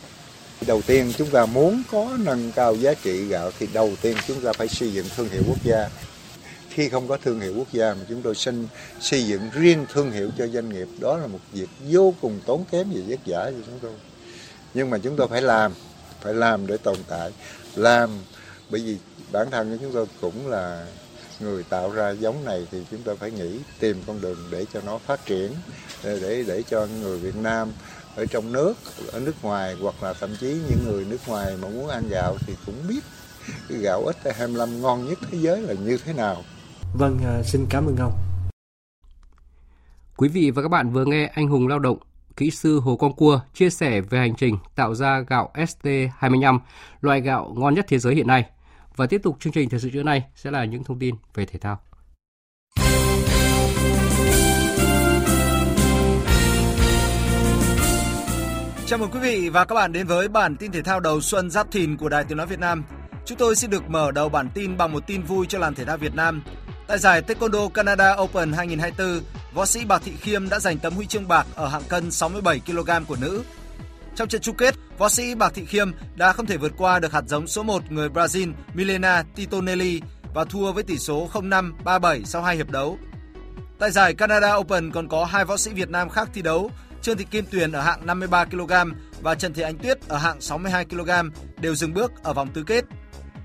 Đầu tiên chúng ta muốn có nâng cao giá trị gạo thì đầu tiên chúng ta phải xây dựng thương hiệu quốc gia. Khi không có thương hiệu quốc gia mà chúng tôi xin xây dựng riêng thương hiệu cho doanh nghiệp đó là một việc vô cùng tốn kém và vất vả cho chúng tôi. Nhưng mà chúng tôi phải làm, phải làm để tồn tại, làm bởi vì bản thân của chúng tôi cũng là người tạo ra giống này thì chúng tôi phải nghĩ tìm con đường để cho nó phát triển để để, để cho người Việt Nam ở trong nước ở nước ngoài hoặc là thậm chí những người nước ngoài mà muốn ăn gạo thì cũng biết cái gạo ST25 ngon nhất thế giới là như thế nào. Vâng, à, xin cảm ơn ông. Quý vị và các bạn vừa nghe Anh hùng lao động kỹ sư Hồ Quang Cua chia sẻ về hành trình tạo ra gạo ST25, loại gạo ngon nhất thế giới hiện nay. Và tiếp tục chương trình thời sự trưa nay sẽ là những thông tin về thể thao. Chào mừng quý vị và các bạn đến với bản tin thể thao đầu xuân Giáp Thìn của Đài Tiếng nói Việt Nam. Chúng tôi xin được mở đầu bản tin bằng một tin vui cho làng thể thao Việt Nam. Tại giải Taekwondo Canada Open 2024, võ sĩ Bạc Thị Khiêm đã giành tấm huy chương bạc ở hạng cân 67 kg của nữ. Trong trận chung kết, võ sĩ Bạc Thị Khiêm đã không thể vượt qua được hạt giống số 1 người Brazil Milena Titonelli và thua với tỷ số 0-5-3-7 sau hai hiệp đấu. Tại giải Canada Open còn có hai võ sĩ Việt Nam khác thi đấu, Trương Thị Kim Tuyền ở hạng 53 kg và Trần Thị Ánh Tuyết ở hạng 62 kg đều dừng bước ở vòng tứ kết.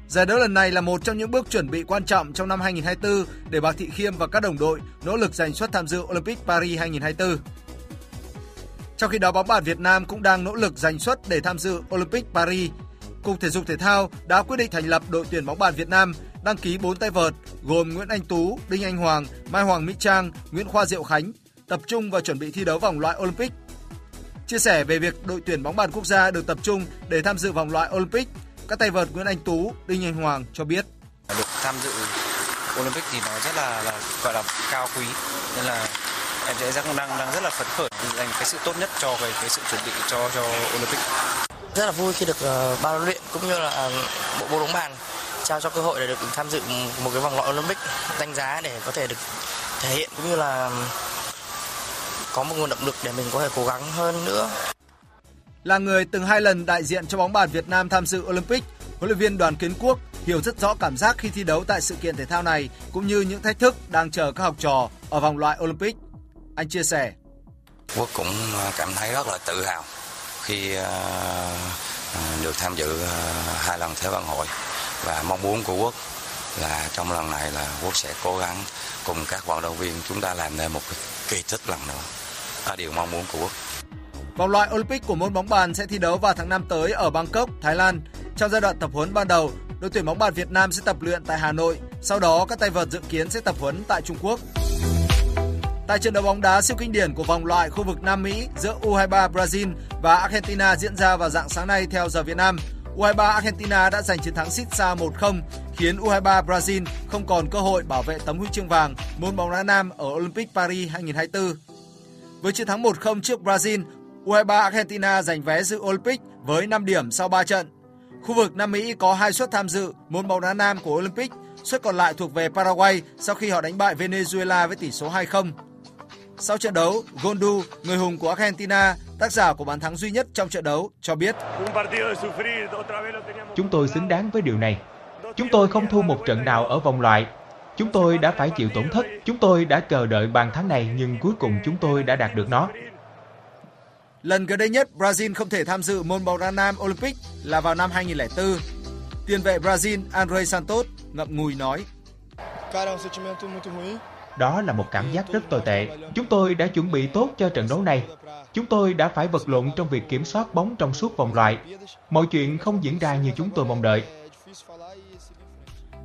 Giải đấu lần này là một trong những bước chuẩn bị quan trọng trong năm 2024 để Bạc Thị Khiêm và các đồng đội nỗ lực giành suất tham dự Olympic Paris 2024. Trong khi đó, bóng bàn Việt Nam cũng đang nỗ lực giành suất để tham dự Olympic Paris. Cục Thể dục Thể thao đã quyết định thành lập đội tuyển bóng bàn Việt Nam đăng ký 4 tay vợt gồm Nguyễn Anh Tú, Đinh Anh Hoàng, Mai Hoàng Mỹ Trang, Nguyễn Khoa Diệu Khánh tập trung và chuẩn bị thi đấu vòng loại Olympic. Chia sẻ về việc đội tuyển bóng bàn quốc gia được tập trung để tham dự vòng loại Olympic, các tay vợt Nguyễn Anh Tú, Đinh Anh Hoàng cho biết. Được tham dự Olympic thì nó rất là, là gọi là cao quý nên là em sẽ đang đang rất là phấn khởi dành cái sự tốt nhất cho cái cái sự chuẩn bị cho cho Olympic. Rất là vui khi được uh, ban huấn luyện cũng như là bộ môn bóng bàn trao cho cơ hội để được tham dự một cái vòng loại Olympic đánh giá để có thể được thể hiện cũng như là có một nguồn động lực để mình có thể cố gắng hơn nữa. Là người từng hai lần đại diện cho bóng bàn Việt Nam tham dự Olympic, huấn luyện viên Đoàn Kiến Quốc hiểu rất rõ cảm giác khi thi đấu tại sự kiện thể thao này cũng như những thách thức đang chờ các học trò ở vòng loại Olympic. Anh chia sẻ. Quốc cũng à, cảm thấy rất là tự hào khi à, à, được tham dự hai lần Thế vận hội và mong muốn của Quốc là trong lần này là Quốc sẽ cố gắng cùng các vận động viên chúng ta làm nên một kỳ tích lần nữa. Là điều mong muốn của Quốc. Vòng loại Olympic của môn bóng bàn sẽ thi đấu vào tháng 5 tới ở Bangkok, Thái Lan. Trong giai đoạn tập huấn ban đầu, đội tuyển bóng bàn Việt Nam sẽ tập luyện tại Hà Nội, sau đó các tay vợt dự kiến sẽ tập huấn tại Trung Quốc. Tại trận đấu bóng đá siêu kinh điển của vòng loại khu vực Nam Mỹ giữa U23 Brazil và Argentina diễn ra vào dạng sáng nay theo giờ Việt Nam, U23 Argentina đã giành chiến thắng xít xa 1-0, khiến U23 Brazil không còn cơ hội bảo vệ tấm huy chương vàng môn bóng đá nam ở Olympic Paris 2024. Với chiến thắng 1-0 trước Brazil, U23 Argentina giành vé dự Olympic với 5 điểm sau 3 trận. Khu vực Nam Mỹ có hai suất tham dự môn bóng đá nam của Olympic, suất còn lại thuộc về Paraguay sau khi họ đánh bại Venezuela với tỷ số 2-0. Sau trận đấu, Gondu, người hùng của Argentina, tác giả của bàn thắng duy nhất trong trận đấu, cho biết Chúng tôi xứng đáng với điều này. Chúng tôi không thua một trận nào ở vòng loại. Chúng tôi đã phải chịu tổn thất. Chúng tôi đã chờ đợi bàn thắng này nhưng cuối cùng chúng tôi đã đạt được nó. Lần gần đây nhất Brazil không thể tham dự môn bóng đá nam Olympic là vào năm 2004. Tiền vệ Brazil Andre Santos ngậm ngùi nói. Đó là một cảm giác rất tồi tệ. Chúng tôi đã chuẩn bị tốt cho trận đấu này. Chúng tôi đã phải vật lộn trong việc kiểm soát bóng trong suốt vòng loại. Mọi chuyện không diễn ra như chúng tôi mong đợi.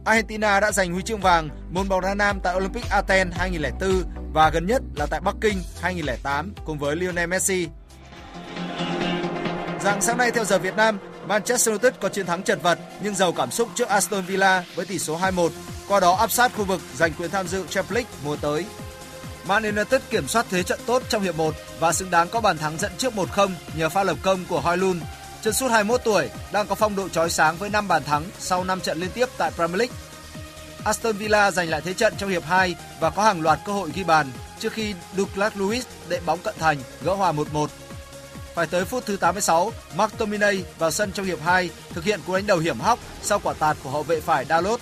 Argentina đã giành huy chương vàng môn bóng đá nam tại Olympic Athens 2004 và gần nhất là tại Bắc Kinh 2008 cùng với Lionel Messi. Dạng sáng nay theo giờ Việt Nam, Manchester United có chiến thắng chật vật nhưng giàu cảm xúc trước Aston Villa với tỷ số 2-1, qua đó áp sát khu vực giành quyền tham dự Champions League mùa tới. Man United kiểm soát thế trận tốt trong hiệp 1 và xứng đáng có bàn thắng dẫn trước 1-0 nhờ pha lập công của Hoylund. Chân sút 21 tuổi đang có phong độ chói sáng với 5 bàn thắng sau 5 trận liên tiếp tại Premier League. Aston Villa giành lại thế trận trong hiệp 2 và có hàng loạt cơ hội ghi bàn trước khi Douglas Luiz đệm bóng cận thành gỡ hòa 1-1 phải tới phút thứ 86, McTominay vào sân trong hiệp 2 thực hiện cú đánh đầu hiểm hóc sau quả tạt của hậu vệ phải Dalot,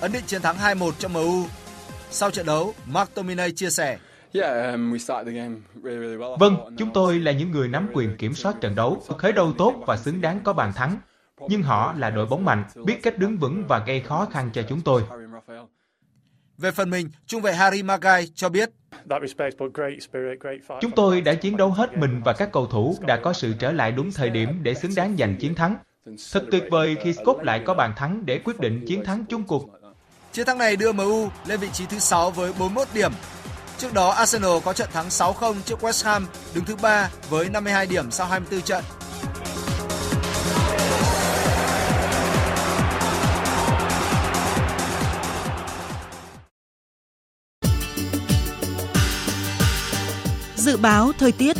ấn định chiến thắng 2-1 cho MU. Sau trận đấu, McTominay chia sẻ. Um, vâng, chúng tôi là những người nắm quyền kiểm soát trận đấu, khởi đầu tốt và xứng đáng có bàn thắng. Nhưng họ là đội bóng mạnh, biết cách đứng vững và gây khó khăn cho chúng tôi. Về phần mình, trung vệ Harry Maguire cho biết Chúng tôi đã chiến đấu hết mình và các cầu thủ đã có sự trở lại đúng thời điểm để xứng đáng giành chiến thắng. Thật tuyệt vời khi Scott lại có bàn thắng để quyết định chiến thắng chung cuộc. Chiến thắng này đưa MU lên vị trí thứ 6 với 41 điểm. Trước đó, Arsenal có trận thắng 6-0 trước West Ham, đứng thứ 3 với 52 điểm sau 24 trận. Dự báo thời tiết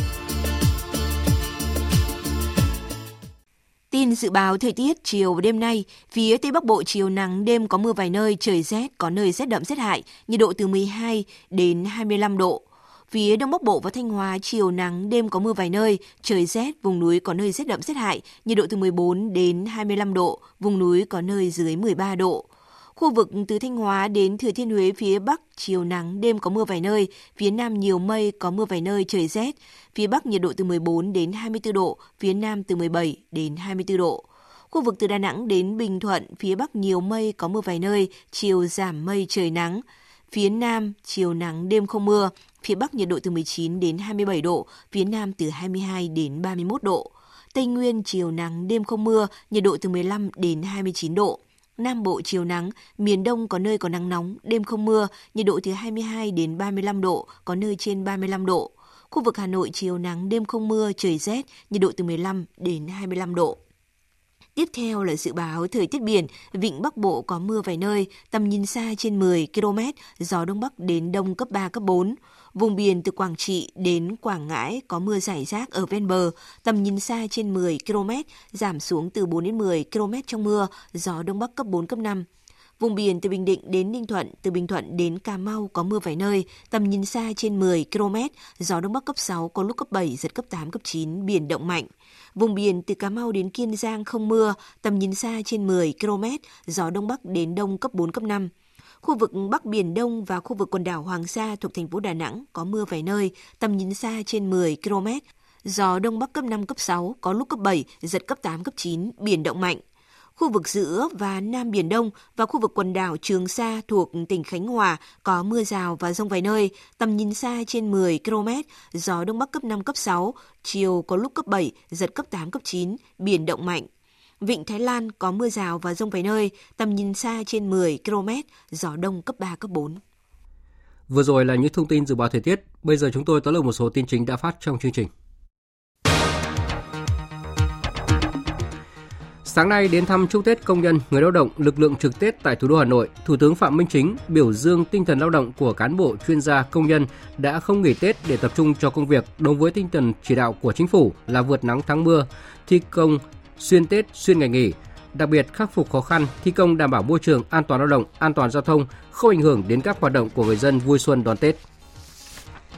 Tin dự báo thời tiết chiều và đêm nay, phía Tây Bắc Bộ chiều nắng, đêm có mưa vài nơi, trời rét, có nơi rét đậm rét hại, nhiệt độ từ 12 đến 25 độ. Phía Đông Bắc Bộ và Thanh Hóa chiều nắng, đêm có mưa vài nơi, trời rét, vùng núi có nơi rét đậm rét hại, nhiệt độ từ 14 đến 25 độ, vùng núi có nơi dưới 13 độ. Khu vực từ Thanh Hóa đến Thừa Thiên Huế phía Bắc chiều nắng, đêm có mưa vài nơi, phía Nam nhiều mây, có mưa vài nơi, trời rét. Phía Bắc nhiệt độ từ 14 đến 24 độ, phía Nam từ 17 đến 24 độ. Khu vực từ Đà Nẵng đến Bình Thuận, phía Bắc nhiều mây, có mưa vài nơi, chiều giảm mây, trời nắng. Phía Nam, chiều nắng, đêm không mưa. Phía Bắc nhiệt độ từ 19 đến 27 độ, phía Nam từ 22 đến 31 độ. Tây Nguyên, chiều nắng, đêm không mưa, nhiệt độ từ 15 đến 29 độ. Nam Bộ chiều nắng, miền Đông có nơi có nắng nóng, đêm không mưa, nhiệt độ từ 22 đến 35 độ, có nơi trên 35 độ. Khu vực Hà Nội chiều nắng, đêm không mưa, trời rét, nhiệt độ từ 15 đến 25 độ. Tiếp theo là dự báo thời tiết biển, vịnh Bắc Bộ có mưa vài nơi, tầm nhìn xa trên 10 km, gió Đông Bắc đến Đông cấp 3, cấp 4. Vùng biển từ Quảng Trị đến Quảng Ngãi có mưa rải rác ở ven bờ, tầm nhìn xa trên 10 km, giảm xuống từ 4 đến 10 km trong mưa, gió Đông Bắc cấp 4, cấp 5. Vùng biển từ Bình Định đến Ninh Thuận, từ Bình Thuận đến Cà Mau có mưa vài nơi, tầm nhìn xa trên 10 km, gió Đông Bắc cấp 6, có lúc cấp 7, giật cấp 8, cấp 9, biển động mạnh. Vùng biển từ Cà Mau đến Kiên Giang không mưa, tầm nhìn xa trên 10 km, gió Đông Bắc đến Đông cấp 4, cấp 5. Khu vực Bắc Biển Đông và khu vực quần đảo Hoàng Sa thuộc thành phố Đà Nẵng có mưa vài nơi, tầm nhìn xa trên 10 km. Gió Đông Bắc cấp 5, cấp 6, có lúc cấp 7, giật cấp 8, cấp 9, biển động mạnh. Khu vực giữa và Nam Biển Đông và khu vực quần đảo Trường Sa thuộc tỉnh Khánh Hòa có mưa rào và rông vài nơi, tầm nhìn xa trên 10 km, gió Đông Bắc cấp 5, cấp 6, chiều có lúc cấp 7, giật cấp 8, cấp 9, biển động mạnh. Vịnh Thái Lan có mưa rào và rông vài nơi, tầm nhìn xa trên 10 km, gió đông cấp 3, cấp 4. Vừa rồi là những thông tin dự báo thời tiết, bây giờ chúng tôi tóm lược một số tin chính đã phát trong chương trình. Sáng nay đến thăm chúc Tết công nhân, người lao động, lực lượng trực Tết tại thủ đô Hà Nội, Thủ tướng Phạm Minh Chính biểu dương tinh thần lao động của cán bộ, chuyên gia, công nhân đã không nghỉ Tết để tập trung cho công việc đối với tinh thần chỉ đạo của chính phủ là vượt nắng thắng mưa, thi công xuyên Tết, xuyên ngày nghỉ, đặc biệt khắc phục khó khăn, thi công đảm bảo môi trường, an toàn lao động, an toàn giao thông, không ảnh hưởng đến các hoạt động của người dân vui xuân đón Tết.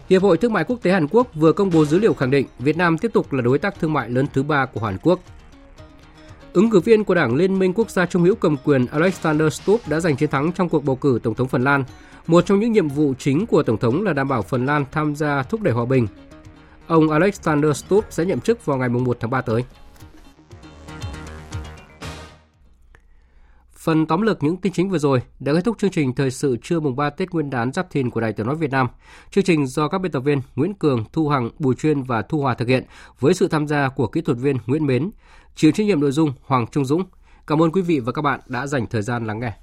Hiệp hội Thương mại Quốc tế Hàn Quốc vừa công bố dữ liệu khẳng định Việt Nam tiếp tục là đối tác thương mại lớn thứ ba của Hàn Quốc. Ứng cử viên của Đảng Liên minh Quốc gia Trung hữu cầm quyền Alexander Stubb đã giành chiến thắng trong cuộc bầu cử Tổng thống Phần Lan. Một trong những nhiệm vụ chính của Tổng thống là đảm bảo Phần Lan tham gia thúc đẩy hòa bình. Ông Alexander Stubb sẽ nhậm chức vào ngày 1 tháng 3 tới. Phần tóm lược những tin chính vừa rồi đã kết thúc chương trình thời sự trưa mùng 3 Tết Nguyên đán Giáp Thìn của Đài Tiếng nói Việt Nam. Chương trình do các biên tập viên Nguyễn Cường, Thu Hằng, Bùi Chuyên và Thu Hòa thực hiện với sự tham gia của kỹ thuật viên Nguyễn Mến, chịu trách nhiệm nội dung Hoàng Trung Dũng. Cảm ơn quý vị và các bạn đã dành thời gian lắng nghe.